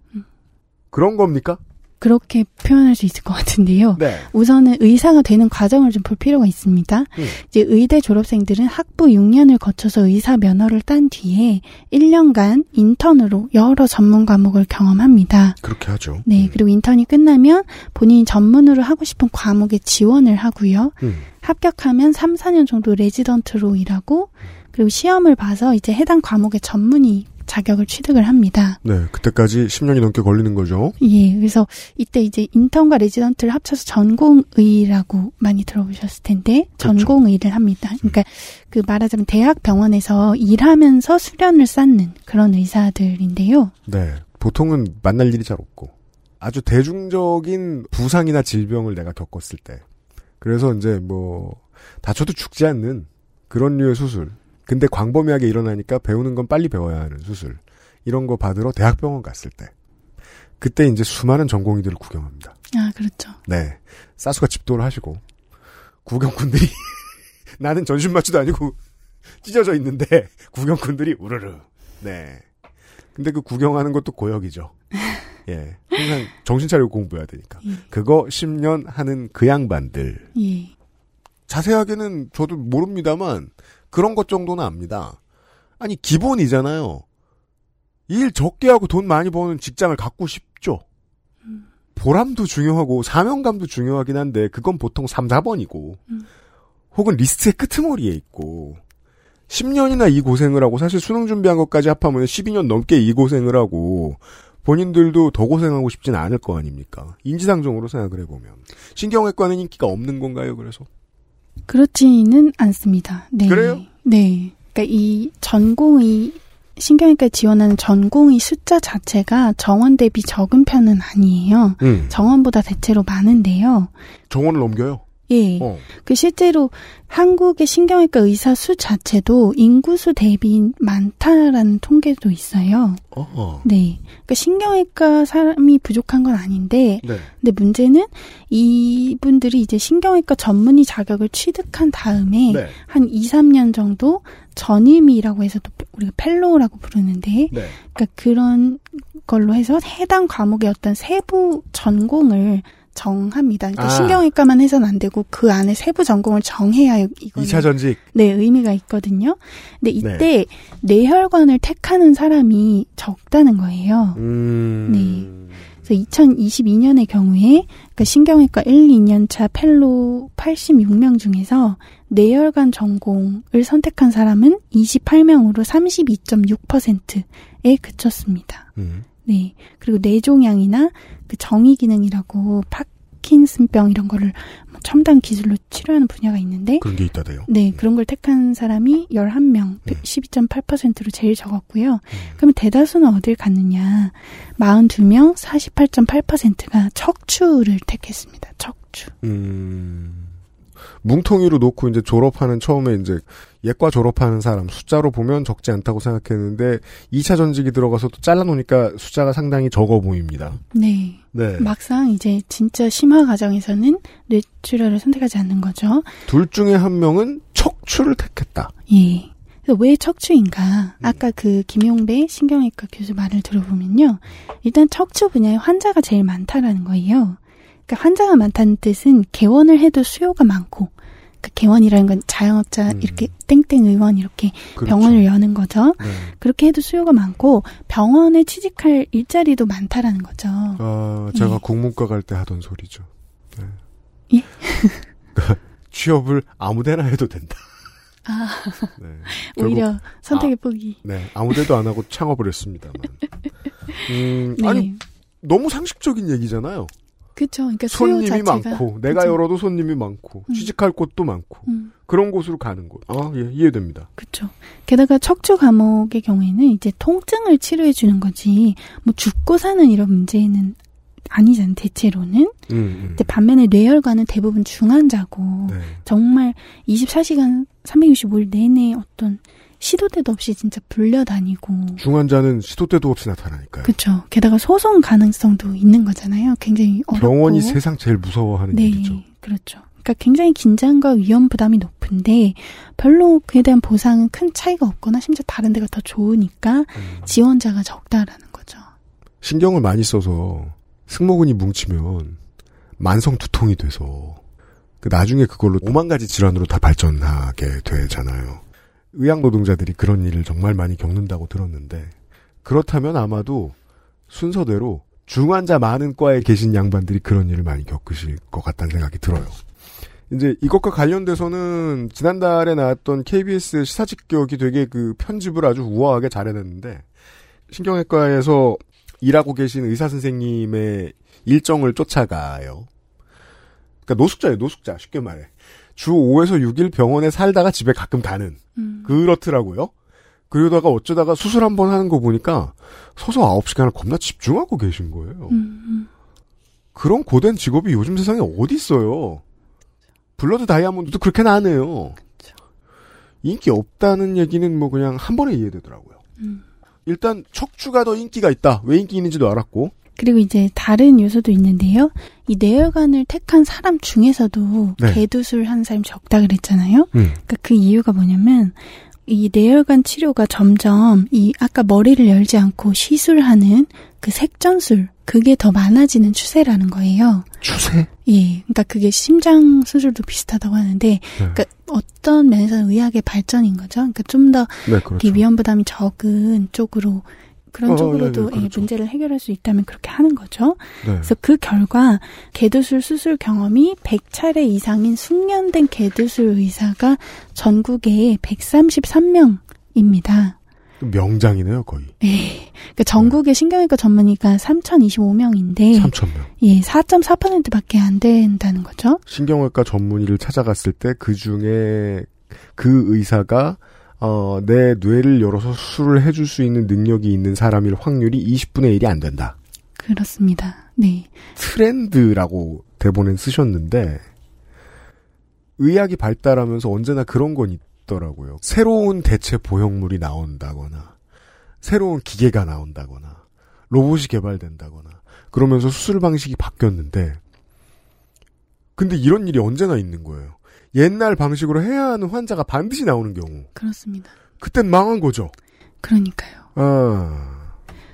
그런 겁니까? 그렇게 표현할 수 있을 것 같은데요. 네. 우선은 의사가 되는 과정을 좀 볼 필요가 있습니다. 음. 이제 의대 졸업생들은 학부 6년을 거쳐서 의사 면허를 딴 뒤에 1년간 인턴으로 여러 전문 과목을 경험합니다. 그렇게 하죠. 네, 그리고 인턴이 끝나면 본인이 전문으로 하고 싶은 과목에 지원을 하고요. 음. 합격하면 3, 4년 정도 레지던트로 일하고 그리고 시험을 봐서 이제 해당 과목의 전문의 자격을 취득을 합니다. 네, 그때까지 10년이 넘게 걸리는 거죠. 예, 그래서 이때 이제 인턴과 레지던트를 합쳐서 전공의라고 많이 들어보셨을 텐데 전공의를 합니다. 그러니까 그 말하자면 대학 병원에서 일하면서 수련을 쌓는 그런 의사들인데요. 네, 보통은 만날 일이 잘 없고 아주 대중적인 부상이나 질병을 내가 겪었을 때 그래서 이제 뭐 다쳐도 죽지 않는 그런 류의 수술 근데 광범위하게 일어나니까 배우는 건 빨리 배워야 하는 수술 이런 거 받으러 대학병원 갔을 때 그때 이제 수많은 전공의들을 구경합니다. 아, 그렇죠. 네, 사수가 집도를 하시고 구경꾼들이 나는 전신마취도 아니고 찢어져 있는데 구경꾼들이 우르르. 네. 근데 그 구경하는 것도 고역이죠. 예. 항상 정신 차리고 공부해야 되니까. 그거 10년 하는 그 양반들. 예. 자세하게는 저도 모릅니다만 그런 것 정도는 압니다. 아니 기본이잖아요. 일 적게 하고 돈 많이 버는 직장을 갖고 싶죠. 보람도 중요하고 사명감도 중요하긴 한데 그건 보통 3, 4번이고 혹은 리스트의 끄트머리에 있고 10년이나 이 고생을 하고 사실 수능 준비한 것까지 합하면 12년 넘게 이 고생을 하고 본인들도 더 고생하고 싶지는 않을 거 아닙니까? 인지상정으로 생각을 해보면 신경외과는 인기가 없는 건가요? 그래서 그렇지는 않습니다. 네. 그래요? 네. 그러니까 이 전공의 신경외과 지원하는 전공의 숫자 자체가 정원 대비 적은 편은 아니에요. 음. 정원보다 대체로 많은데요. 정원을 넘겨요. 예. 어. 그 실제로 한국의 신경외과 의사 수 자체도 인구수 대비 많다라는 통계도 있어요. 어허. 네. 그러니까 신경외과 사람이 부족한 건 아닌데, 네. 근데 문제는 이분들이 이제 신경외과 전문의 자격을 취득한 다음에 네. 한 2, 3년 정도 전임이라고 해서 또 우리가 펠로우라고 부르는데, 네. 그러니까 그런 걸로 해서 해당 과목의 어떤 세부 전공을 정합니다. 그러니까 아. 신경외과만 해서는 안 되고 그 안에 세부 전공을 정해야 이거는 2차 전직. 네, 의미가 있거든요. 근데 이때 뇌혈관을 택하는 사람이 적다는 거예요. 음. 네. 그래서 2022년의 경우에 그러니까 신경외과 1, 2년 차 펠로 86명 중에서 뇌혈관 전공을 선택한 사람은 28명으로 32.6%에 그쳤습니다. 음. 네. 그리고 뇌종양이나 그 정의 기능이라고 파킨슨병 이런 거를 뭐 첨단 기술로 치료하는 분야가 있는데 그런 게 있다대요. 네, 그런 걸 택한 사람이 11명, 12.8%로 제일 적었고요. 그러면 대다수는 어딜 갔느냐? 42명, 48.8%가 척추를 택했습니다. 척추. 음. 뭉텅이로 놓고 이제 졸업하는 처음에 이제 예과 졸업하는 사람 숫자로 보면 적지 않다고 생각했는데 2차 전직이 들어가서 또 잘라놓으니까 숫자가 상당히 적어 보입니다. 네. 네. 막상 이제 진짜 심화 과정에서는 뇌출혈을 선택하지 않는 거죠. 둘 중에 한 명은 척추를 택했다. 예. 그래서 왜 척추인가? 아까 그 김용배 신경외과 교수 말을 들어보면요. 일단 척추 분야에 환자가 제일 많다라는 거예요. 그러니까 환자가 많다는 뜻은 개원을 해도 수요가 많고, 그 개원이라는 건 자영업자 이렇게 땡땡 의원 이렇게 그렇죠. 병원을 여는 거죠. 네. 그렇게 해도 수요가 많고 병원에 취직할 일자리도 많다라는 거죠. 아, 제가 예. 국문과 갈 때 하던 소리죠. 네. 예? 취업을 아무데나 해도 된다. 아, 네. 오히려 선택의 아, 폭이. 네, 아무데도 안 하고 창업을 했습니다만. 음, 네. 아니 너무 상식적인 얘기잖아요. 그렇죠. 그러니까 손님이 자체가 많고 내가 그쵸. 열어도 손님이 많고 취직할 곳도 많고 음. 그런 곳으로 가는 곳. 아, 예, 이해됩니다. 그렇죠. 게다가 척추 감옥의 경우에는 이제 통증을 치료해 주는 거지 뭐 죽고 사는 이런 문제는 아니잖아요. 대체로는. 음, 음. 근데 반면에 뇌혈관은 대부분 중환자고 네. 정말 24시간 365일 내내 어떤 시도 때도 없이 진짜 불려다니고 중환자는 시도 때도 없이 나타나니까요. 그렇죠. 게다가 소송 가능성도 있는 거잖아요. 굉장히 어렵고 병원이 세상 제일 무서워하는 네, 일이죠. 그렇죠. 그러니까 굉장히 긴장과 위험 부담이 높은데 별로 그에 대한 보상은 큰 차이가 없거나 심지어 다른 데가 더 좋으니까 음. 지원자가 적다라는 거죠. 신경을 많이 써서 승모근이 뭉치면 만성 두통이 돼서 그 나중에 그걸로 오만 가지 질환으로 다 발전하게 되잖아요. 의학 노동자들이 그런 일을 정말 많이 겪는다고 들었는데 그렇다면 아마도 순서대로 중환자 많은 과에 계신 양반들이 그런 일을 많이 겪으실 것 같다는 생각이 들어요. 이제 이것과 관련돼서는 지난달에 나왔던 KBS 시사직격이 되게 그 편집을 아주 우아하게 잘해냈는데 신경외과에서 일하고 계신 의사 선생님의 일정을 쫓아가요. 그러니까 노숙자예요, 노숙자. 쉽게 말해. 주 5에서 6일 병원에 살다가 집에 가끔 가는. 음. 그렇더라고요. 그러다가 어쩌다가 수술 한 번 하는 거 보니까 서서 9시간을 겁나 집중하고 계신 거예요. 음, 그런 고된 직업이 요즘 세상에 어디 있어요. 블러드 다이아몬드도 그렇게 나네요. 인기 없다는 얘기는 뭐 그냥 한 번에 이해되더라고요. 음. 일단 척추가 더 인기가 있다. 왜 인기 있는지도 알았고. 그리고 이제 다른 요소도 있는데요. 이 뇌혈관을 택한 사람 중에서도 네. 개두술 한 사람이 적다 그랬잖아요. 음. 그러니까 그 이유가 뭐냐면 이 뇌혈관 치료가 점점 이 아까 머리를 열지 않고 시술하는 그 색전술 그게 더 많아지는 추세라는 거예요. 추세? 예. 그러니까 그게 심장 수술도 비슷하다고 하는데 네. 그러니까 어떤 면에서는 의학의 발전인 거죠. 그러니까 좀더 네, 그렇죠. 위험 부담이 적은 쪽으로 그런 어, 쪽으로도 네, 네, 예, 그렇죠. 문제를 해결할 수 있다면 그렇게 하는 거죠. 네. 그래서 그 결과 개두술 수술 경험이 100차례 이상인 숙련된 개두술 의사가 전국에 133명입니다. 명장이네요, 거의. 예. 그러니까 전국의 신경외과 전문의가 3,025명인데 3,000명. 예, 4.4%밖에 안 된다는 거죠. 신경외과 전문의를 찾아갔을 때 그 중에 그 의사가 어, 내 뇌를 열어서 수술을 해줄 수 있는 능력이 있는 사람일 확률이 20분의 1이 안 된다. 그렇습니다. 네. 트렌드라고 대본엔 쓰셨는데 의학이 발달하면서 언제나 그런 건 있더라고요. 새로운 대체 보형물이 나온다거나 새로운 기계가 나온다거나 로봇이 개발된다거나 그러면서 수술 방식이 바뀌었는데 근데 이런 일이 언제나 있는 거예요. 옛날 방식으로 해야 하는 환자가 반드시 나오는 경우 그렇습니다. 그땐 망한 거죠. 그러니까요. 아,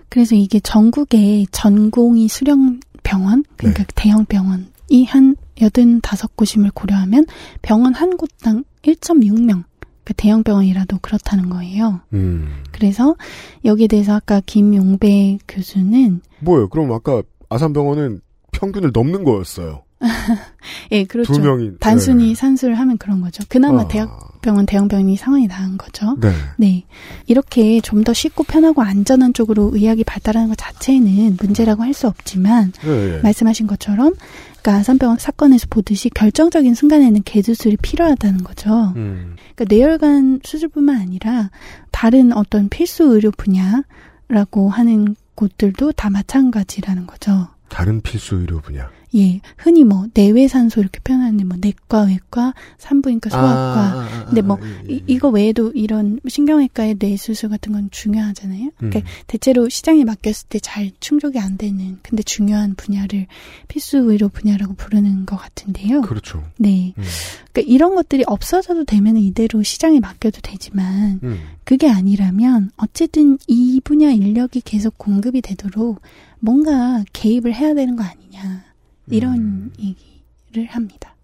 그래서 이게 전국의 전공의 수령 병원, 그러니까 대형 병원이 한 85곳임을 고려하면 병원 한 곳당 1.6명, 그 대형 병원이라도 그렇다는 거예요. 음. 그래서 여기에 대해서 아까 김용배 교수는 뭐예요? 그럼 아까 아산병원은 평균을 넘는 거였어요. 예, 그렇죠. 두 명이 단순히 네. 산수를 하면 그런 거죠. 그나마 아. 대학병원, 대형병원이 상황이 나은 거죠. 네. 네. 이렇게 좀 더 쉽고 편하고 안전한 쪽으로 의학이 발달하는 것 자체는 문제라고 할 수 없지만 네, 네. 말씀하신 것처럼 그러니까 아산병원 사건에서 보듯이 결정적인 순간에는 개수술이 필요하다는 거죠. 음. 그러니까 뇌혈관 수술뿐만 아니라 다른 어떤 필수 의료 분야라고 하는 곳들도 다 마찬가지라는 거죠. 다른 필수 의료 분야. 예, 흔히 뭐 내외산소 이렇게 표현하는데 뭐 내과, 외과, 산부인과, 소아과. 아, 아, 아, 근데 뭐 아, 예, 예. 이, 이거 외에도 이런 신경외과의 뇌수술 같은 건 중요하잖아요. 그러니까 음. 대체로 시장에 맡겼을 때 잘 충족이 안 되는 근데 중요한 분야를 필수 의료 분야라고 부르는 것 같은데요. 그렇죠. 네. 음. 그러니까 이런 것들이 없어져도 되면 이대로 시장에 맡겨도 되지만 음. 그게 아니라면 어쨌든 이 분야 인력이 계속 공급이 되도록 뭔가 개입을 해야 되는 거 아니냐 이런 음. 얘기를 합니다.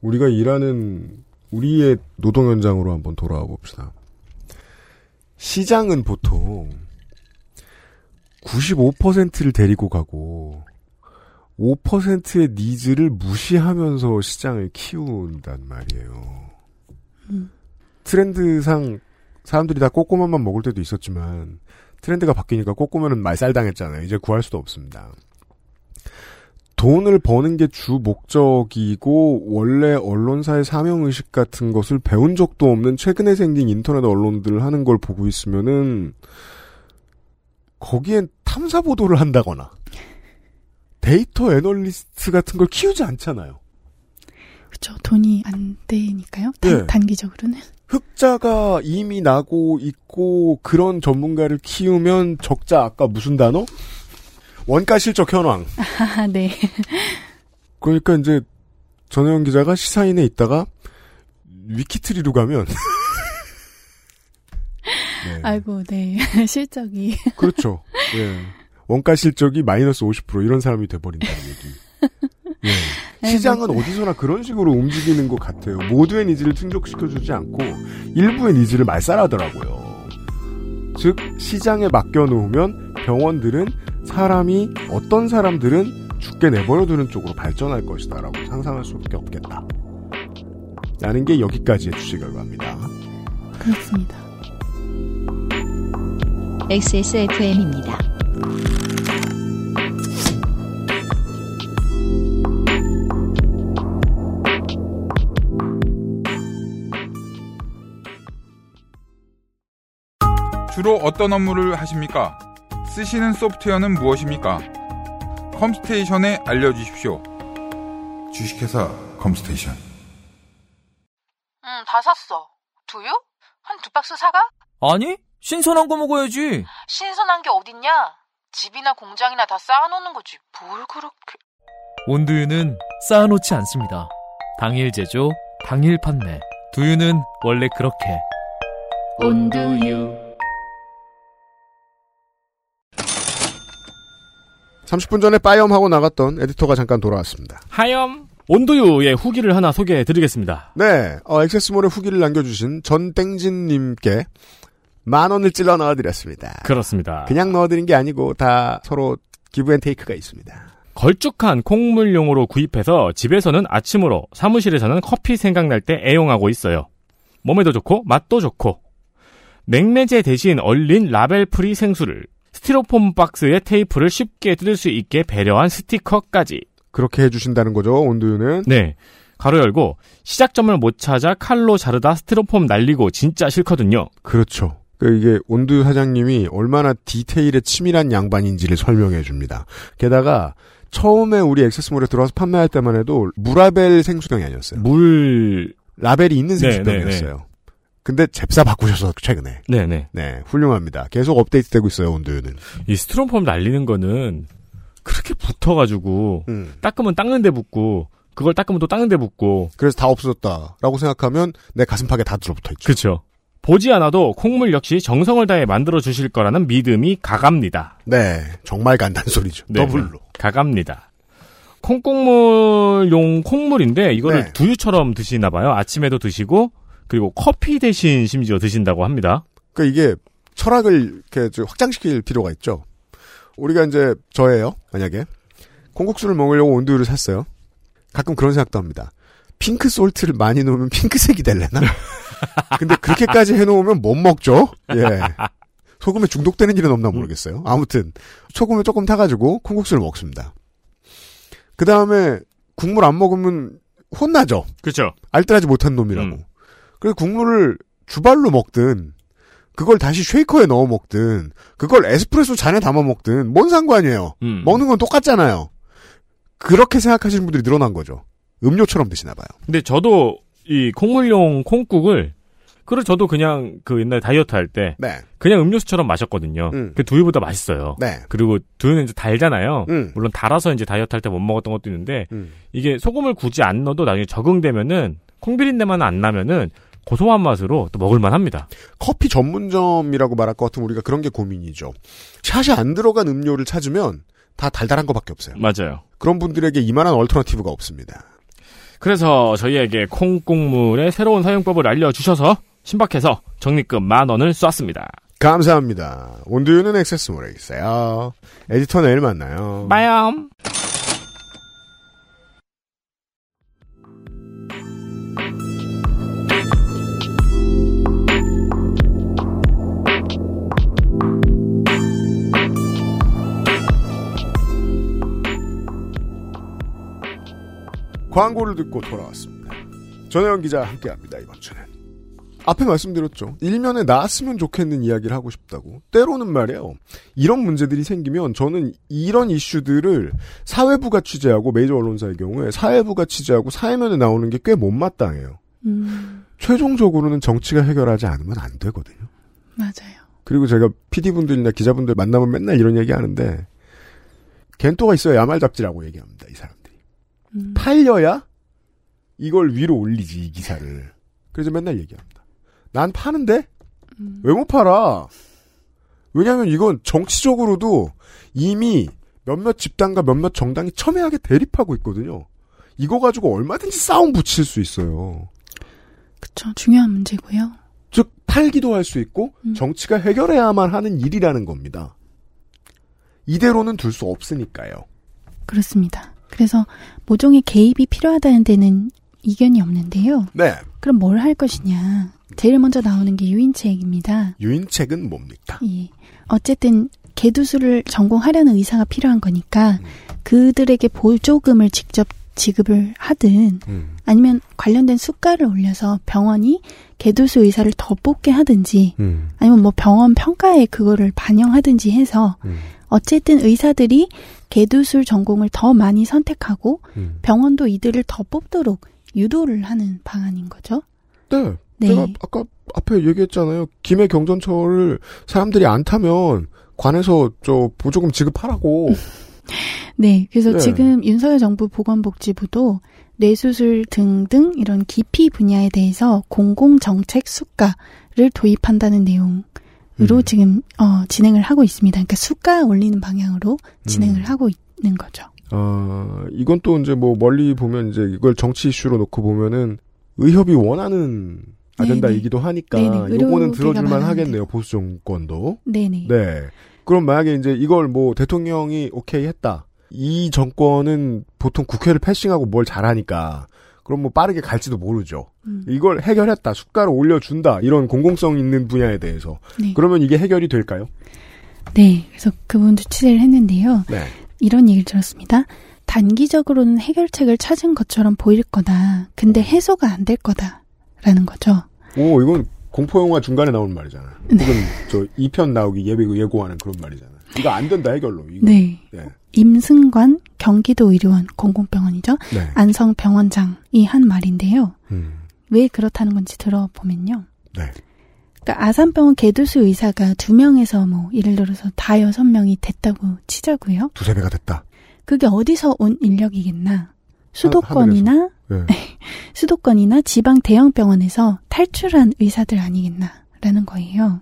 우리가 일하는 우리의 노동 현장으로 한번 돌아와 봅시다. 시장은 보통 95%를 데리고 가고 5%의 needs를 무시하면서 시장을 키운단 말이에요. 음. 트렌드상 사람들이 다 꼬꼬면만 먹을 때도 있었지만 트렌드가 바뀌니까 꼬꼬면은 말살당했잖아요. 이제 구할 수도 없습니다. 돈을 버는 게 주 목적이고 원래 언론사의 사명 의식 같은 것을 배운 적도 없는 최근에 생긴 인터넷 언론들 하는 걸 보고 있으면은 거기엔 탐사 보도를 한다거나 데이터 애널리스트 같은 걸 키우지 않잖아요. 그렇죠. 돈이 안 되니까요. 단, 예. 단기적으로는. 흑자가 이미 나고 있고 그런 전문가를 키우면 적자 아까 무슨 단어? 원가 실적 현황. 아, 네. 그러니까 이제 전혜영 기자가 시사인에 있다가 위키트리로 가면 네. 아이고, 네. 실적이. 그렇죠. 예. 원가 실적이 마이너스 50% 이런 사람이 돼버린다는 얘기. 예. 네, 시장은. 어디서나 그런 식으로 움직이는 것 같아요. 모두의 needs를 충족시켜주지 않고 일부의 니즈를 말살하더라고요. 즉 시장에 맡겨놓으면 병원들은 사람이 어떤 사람들은 죽게 내버려두는 쪽으로 발전할 것이다라고 상상할 수밖에 없겠다. 라는 게 여기까지의 주제 결과입니다. 그렇습니다. XSFM입니다. 주로 어떤 업무를 하십니까? 쓰시는 소프트웨어는 무엇입니까? 컴스테이션에 알려주십시오. 주식회사 컴스테이션. 응, 다 샀어. 두유? 한 두 박스 사가? 아니, 신선한 거 먹어야지. 신선한 게 어딨냐? 집이나 공장이나 다 쌓아놓는 거지. 뭘 그렇게... 온두유는 쌓아놓지 않습니다. 당일 제조, 당일 판매. 두유는 원래 그렇게. 온두유. 30분 전에 빠염하고 나갔던 에디터가 잠깐 돌아왔습니다. 하염 온두유의 후기를 하나 소개해 드리겠습니다. 네, 어, XSMALL에 후기를 남겨주신 전땡진님께 만 원을 찔러 넣어드렸습니다. 그렇습니다. 그냥 넣어드린 게 아니고 다 서로 give and take가 있습니다. 걸쭉한 콩물용으로 구입해서 집에서는 아침으로 사무실에서는 커피 생각날 때 애용하고 있어요. 몸에도 좋고 맛도 좋고 냉매제 대신 얼린 label free 생수를 스티로폼 박스에 테이프를 쉽게 뜯을 수 있게 배려한 스티커까지 그렇게 해주신다는 거죠, 온두유는. 네. 가로 열고 시작점을 못 찾아 칼로 자르다 스티로폼 날리고 진짜 싫거든요. 그렇죠. 그 이게 온두유 사장님이 얼마나 디테일에 치밀한 양반인지를 설명해 줍니다. 게다가 처음에 우리 액세스몰에 들어와서 판매할 때만 해도 무라벨 생수병이 아니었어요. 물 라벨이 있는 네, 생수병이었어요. 근데 잽싸게 바꾸셔서 최근에. 네네. 네, 훌륭합니다. 계속 업데이트되고 있어요, 온두유는. 이 스티로폼 날리는 거는 그렇게 붙어가지고 음. 닦으면 닦는 데 붙고 그걸 닦으면 또 닦는 데 붙고 그래서 다 없어졌다라고 생각하면 내 가슴팍에 다 들어붙어 있죠. 그렇죠. 보지 않아도 콩물 역시 정성을 다해 만들어 주실 거라는 믿음이 가갑니다. 네, 정말 간단 소리죠. 네, 더블로. 가갑니다. 콩국물용 콩물인데 이거를 네. 두유처럼 드시나 봐요. 아침에도 드시고 그리고 커피 대신 심지어 드신다고 합니다. 그러니까 이게 철학을 이렇게 좀 확장시킬 필요가 있죠. 우리가 이제 저예요. 만약에 콩국수를 먹으려고 온두유를 샀어요. 가끔 그런 생각도 합니다. 핑크 솔트를 많이 넣으면 핑크색이 될래나? 근데 그렇게까지 해놓으면 못 먹죠. 예. 소금에 중독되는 일은 없나 모르겠어요. 아무튼 소금을 조금 타가지고 콩국수를 먹습니다. 그 다음에 국물 안 먹으면 혼나죠. 그렇죠. 알뜰하지 못한 놈이라고. 그래서 국물을 주발로 먹든 그걸 다시 쉐이커에 넣어 먹든 그걸 에스프레소 잔에 담아 먹든 뭔 상관이에요. 음. 먹는 건 똑같잖아요. 그렇게 생각하시는 분들이 늘어난 거죠. 음료처럼 드시나 봐요. 근데 저도 이 콩물용 콩국을 그래 저도 그냥 그 옛날 다이어트 할때 네. 그냥 음료수처럼 마셨거든요. 음. 그 두유보다 맛있어요. 네. 그리고 두유는 이제 달잖아요. 음. 물론 달아서 이제 다이어트 할 때 못 먹었던 것도 있는데 음. 이게 소금을 굳이 안 넣어도 나중에 적응되면은 콩비린내만 안 나면은 고소한 맛으로 또 먹을만 합니다. 커피 전문점이라고 말할 것 같으면 우리가 그런 게 고민이죠. 샷이 안 들어간 음료를 찾으면 다 달달한 것밖에 없어요. 맞아요. 그런 분들에게 이만한 얼터너티브가 없습니다. 그래서 저희에게 콩국물의 새로운 사용법을 알려주셔서 신박해서 적립금 만 원을 쐈습니다. 감사합니다. 온두유는 액세스몰에 있어요. 에디터 내일 만나요. 빠염. 광고를 듣고 돌아왔습니다. 전혜영 기자 함께합니다. 이번 주는 앞에 말씀드렸죠. 일면에 나왔으면 좋겠는 이야기를 하고 싶다고. 때로는 말이에요. 이런 문제들이 생기면 저는 이런 이슈들을 사회부가 취재하고 메이저 언론사의 경우에 사회부가 취재하고 사회면에 나오는 게 꽤 못마땅해요. 음, 최종적으로는 정치가 해결하지 않으면 안 되거든요. 맞아요. 그리고 제가 PD분들이나 기자분들 만나면 맨날 이런 얘기 하는데 겐토가 있어야 야말 잡지라고 얘기합니다. 이 사람들이. 음, 팔려야 이걸 위로 올리지 이 기사를. 그래서 맨날 얘기합니다. 난 파는데 음, 왜못 팔아? 왜냐하면 이건 정치적으로도 이미 몇몇 집단과 몇몇 정당이 첨예하게 대립하고 있거든요. 이거 가지고 얼마든지 싸움 붙일 수 있어요. 그쵸. 중요한 문제고요. 즉 팔기도 할 수 있고 음. 정치가 해결해야만 하는 일이라는 겁니다. 이대로는 둘 수 없으니까요. 그렇습니다. 그래서 모종의 개입이 필요하다는 데는 이견이 없는데요. 네. 그럼 뭘 할 것이냐. 제일 먼저 나오는 게 유인책입니다. 유인책은 뭡니까? 예. 어쨌든 개두수를 전공하려는 의사가 필요한 거니까 그들에게 보조금을 직접 지급을 하든 음. 아니면 관련된 수가를 올려서 병원이 개두수 의사를 더 뽑게 하든지 음. 아니면 뭐 병원 평가에 그거를 반영하든지 해서 음. 어쨌든 의사들이 개두술 전공을 더 많이 선택하고 음. 병원도 이들을 더 뽑도록 유도를 하는 방안인 거죠. 네. 네. 제가 아까 앞에 얘기했잖아요. 김해 경전철을 사람들이 안 타면 관에서 저 보조금 지급하라고. 네, 그래서 네. 지금 윤석열 정부 보건복지부도 뇌수술 등등 이런 기피 분야에 대해서 공공정책 수가를 도입한다는 내용으 로 음. 지금 어, 진행을 하고 있습니다. 그러니까 수가 올리는 방향으로 진행을 음. 하고 있는 거죠. 아, 이건 또 이제 뭐 멀리 보면 이제 이걸 정치 이슈로 놓고 보면은 의협이 원하는 아젠다이기도 하니까 네네, 요거는 의료계가 들어줄만. 하겠네요. 보수 정권도. 네네. 네. 그럼 만약에 이제 이걸 뭐 대통령이 오케이 했다. 이 정권은 보통 국회를 패싱하고 뭘 잘하니까 그럼 뭐 빠르게 갈지도 모르죠. 음. 이걸 해결했다. 수가를 올려준다. 이런 공공성 있는 분야에 대해서. 네. 그러면 이게 해결이 될까요? 네, 그래서 그분도 취재를 했는데요. 네. 이런 얘기를 들었습니다. 단기적으로는 해결책을 찾은 것처럼 보일 거다. 근데 해소가 안 될 거다 라는 거죠. 오, 이건 공포영화 중간에 나오는 말이잖아요. 혹은 저 2편 나오기 예비, 예고하는 그런 말이잖아 요. 이거 안 된다 해결로. 이거. 네. 네. 임승관 경기도 의료원 공공병원이죠. 네. 안성 병원장이 한 말인데요. 음. 왜 그렇다는 건지 들어보면요. 네. 그러니까 아산병원 개두수 의사가 두 명에서 뭐 예를 들어서 다 여섯 명이 됐다고 치자고요. 두세 배가 됐다. 그게 어디서 온 인력이겠나? 수도권이나 네. 수도권이나 지방 대형 병원에서 탈출한 의사들 아니겠나라는 거예요.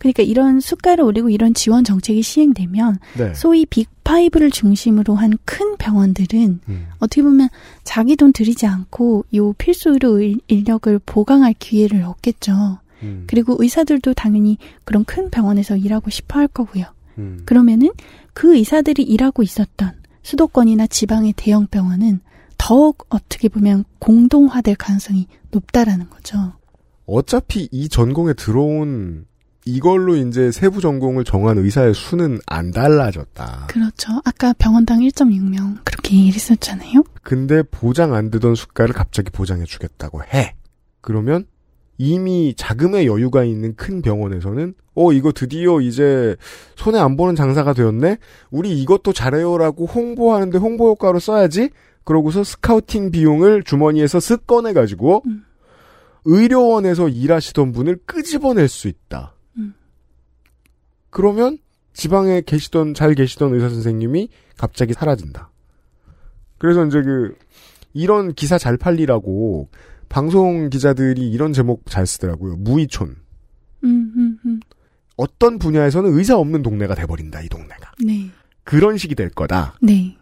그러니까 이런 수가를 올리고 이런 지원 정책이 시행되면 네. 소위 빅파이브를 중심으로 한 큰 병원들은 음. 어떻게 보면 자기 돈 들이지 않고 요 필수 의료 일- 인력을 보강할 기회를 얻겠죠. 음. 그리고 의사들도 당연히 그런 큰 병원에서 일하고 싶어 할 거고요. 음. 그러면은 그 의사들이 일하고 있었던 수도권이나 지방의 대형 병원은 더욱 어떻게 보면 공동화될 가능성이 높다라는 거죠. 어차피 이 전공에 들어온 이걸로 이제 세부 전공을 정한 의사의 수는 안 달라졌다. 그렇죠. 아까 병원당 1.6명 그렇게 얘기를 했었잖아요. 근데 보장 안 되던 수가를 갑자기 보장해 주겠다고 해. 그러면 이미 자금의 여유가 있는 큰 병원에서는 어 이거 드디어 이제 손에 안 보는 장사가 되었네. 우리 이것도 잘해요라고 홍보하는데 홍보 효과로 써야지. 그러고서 스카우팅 비용을 주머니에서 쓱 꺼내 가지고 음. 의료원에서 일하시던 분을 끄집어낼 수 있다. 음. 그러면 지방에 계시던 잘 계시던 의사 선생님이 갑자기 사라진다. 그래서 이제 그 이런 기사 잘 팔리라고 방송 기자들이 이런 제목 잘 쓰더라고요. 무이촌. 음, 음, 음. 어떤 분야에서는 의사 없는 동네가 돼버린다. 이 동네가. 네. 그런 식이 될 거다. 네.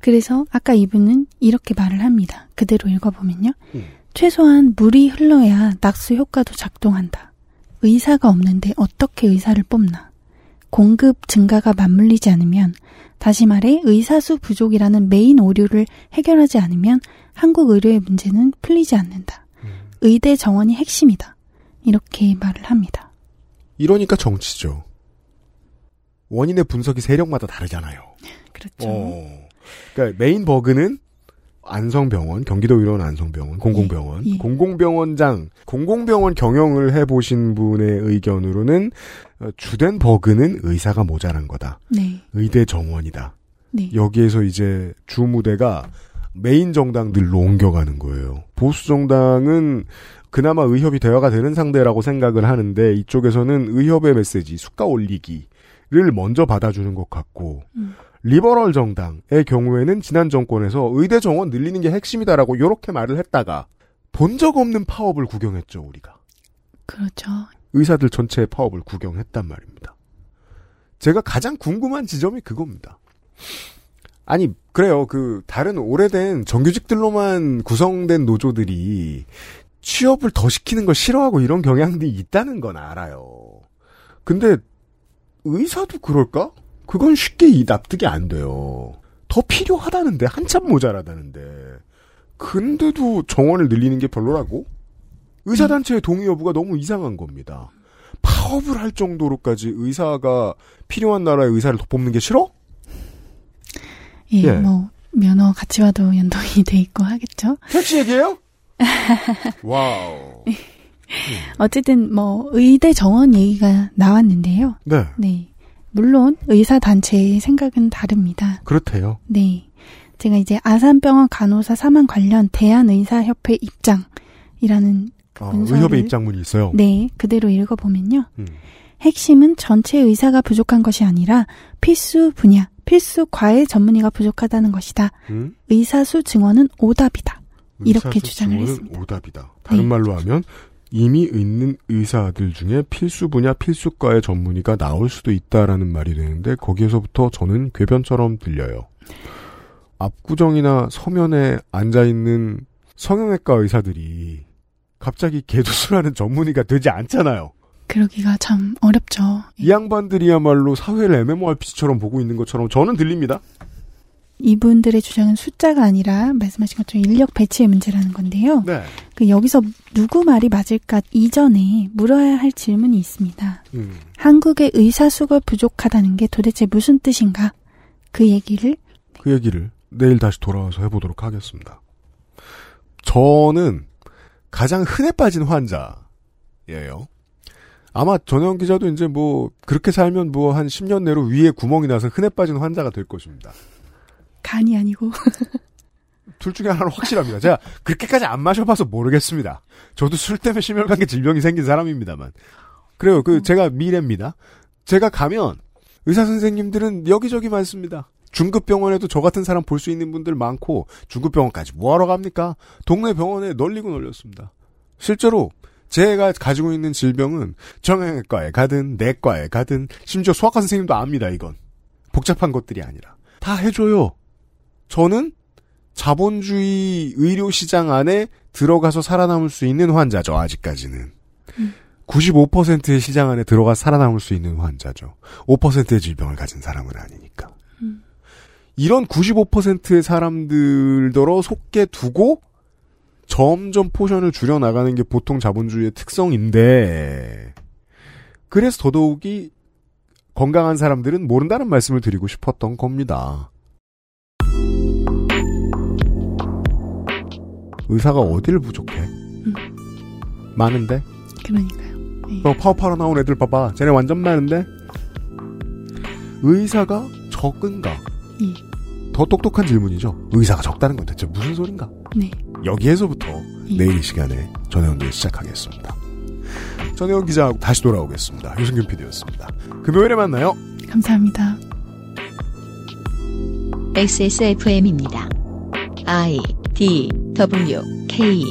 그래서 아까 이분은 이렇게 말을 합니다. 그대로 읽어보면요. 음. 최소한 물이 흘러야 낙수 효과도 작동한다. 의사가 없는데 어떻게 의사를 뽑나. 공급 증가가 맞물리지 않으면 다시 말해 의사수 부족이라는 메인 오류를 해결하지 않으면 한국 의료의 문제는 풀리지 않는다. 의대 정원이 핵심이다. 이렇게 말을 합니다. 이러니까 정치죠. 원인의 분석이 세력마다 다르잖아요. 그렇죠. 어. 그러니까 메인 버그는 안성병원, 경기도 의료원 안성병원, 공공병원, 예, 예. 공공병원장, 공공병원 경영을 해보신 분의 의견으로는 어, 주된 버그는 의사가 모자란 거다. 네. 의대 정원이다. 네. 여기에서 이제 주무대가 메인 정당들로 옮겨가는 거예요. 보수 정당은 그나마 의협이 대화가 되는 상대라고 생각을 하는데 이쪽에서는 의협의 메시지 수가 올리기를 먼저 받아주는 것 같고 음. liberal 정당의 경우에는 지난 정권에서 의대 정원 늘리는 게 핵심이다라고 이렇게 말을 했다가 본 적 없는 파업을 구경했죠 우리가. 그렇죠. 의사들 전체의 파업을 구경했단 말입니다. 제가 가장 궁금한 지점이 그겁니다. 아니, 그래요. 그, 다른 오래된 정규직들로만 구성된 노조들이 취업을 더 시키는 걸 싫어하고 이런 경향들이 있다는 건 알아요. 근데, 의사도 그럴까? 그건 쉽게 이 납득이 안 돼요. 더 필요하다는데, 한참 모자라다는데. 근데도 정원을 늘리는 게 별로라고? 의사단체의 동의 여부가 너무 이상한 겁니다. 파업을 할 정도로까지 의사가 필요한 나라의 의사를 더 뽑는 게 싫어? 예, 예. 뭐 면허 가치와도 연동이 돼 있고 하겠죠. 택시 얘기예요? 와우. 어쨌든 뭐 의대 정원 얘기가 나왔는데요. 네. 네. 물론 의사 단체의 생각은 다릅니다. 그렇대요. 네. 제가 이제 아산병원 간호사 사망 관련 대한의사협회 입장이라는 어, 문서를 의협의 입장문이 있어요. 네, 그대로 읽어보면요. 음. 핵심은 전체 의사가 부족한 것이 아니라 필수 분야, 필수 과외 전문의가 부족하다는 것이다. 음? 의사수 증원은 오답이다. 이렇게 의사수 주장을 증원은 했습니다. 오답이다. 다른 네. 말로 하면 이미 있는 의사들 중에 필수 분야 필수과의 전문의가 나올 수도 있다라는 말이 되는데 거기에서부터 저는 궤변처럼 들려요. 압구정이나 서면에 앉아 있는 성형외과 의사들이 갑자기 개도술하는 전문의가 되지 않잖아요. 그러기가 참 어렵죠. 이 양반들이야말로 사회를 MMORPG처럼 보고 있는 것처럼 저는 들립니다. 이분들의 주장은 숫자가 아니라 말씀하신 것처럼 인력 배치의 문제라는 건데요. 네. 그 여기서 누구 말이 맞을까 이전에 물어야 할 질문이 있습니다. 음. 한국의 의사 수가 부족하다는 게 도대체 무슨 뜻인가? 그 얘기를 그 얘기를 내일 다시 돌아와서 해보도록 하겠습니다. 저는 가장 흔해 빠진 환자예요. 아마 전혜원 기자도 이제 뭐 그렇게 살면 뭐 한 10년 내로 위에 구멍이 나서 흔해 빠진 환자가 될 것입니다. 간이 아니고 둘 중에 하나는 확실합니다. 제가 그렇게까지 안 마셔봐서 모르겠습니다. 저도 술 때문에 심혈관계 질병이 생긴 사람입니다만. 그래요. 그 제가 미래입니다. 제가 가면 의사 선생님들은 여기저기 많습니다. 중급 병원에도 저 같은 사람 볼 수 있는 분들 많고 중급 병원까지 뭐하러 갑니까? 동네 병원에 널리고 널렸습니다. 실제로 제가 가지고 있는 질병은 정형외과에 가든 내과에 가든 심지어 소아과 선생님도 압니다. 이건 복잡한 것들이 아니라 다 해줘요. 저는 자본주의 의료 시장 안에 들어가서 살아남을 수 있는 환자죠. 아직까지는. 95%의 시장 안에 들어가 살아남을 수 있는 환자죠. 5%의 질병을 가진 사람은 아니니까. 이런 95%의 사람들더러 속에 두고 점점 포션을 줄여나가는 게 보통 자본주의의 특성인데, 그래서 더더욱이 건강한 사람들은 모른다는 말씀을 드리고 싶었던 겁니다. 의사가 어디를 부족해? 많은데? 그러니까요. 너 파업하러 나온 애들 봐봐. 쟤네 완전 많은데? 의사가 적은가? 예. 더 똑똑한 질문이죠. 의사가 적다는 건 대체 무슨 소린가? 네. 여기에서부터 내일 이 시간에 전혜원들 시작하겠습니다. 전혜원 기자하고 다시 돌아오겠습니다. 유승균 PD였습니다. 금요일에 만나요. 감사합니다. XSFM입니다. I D W K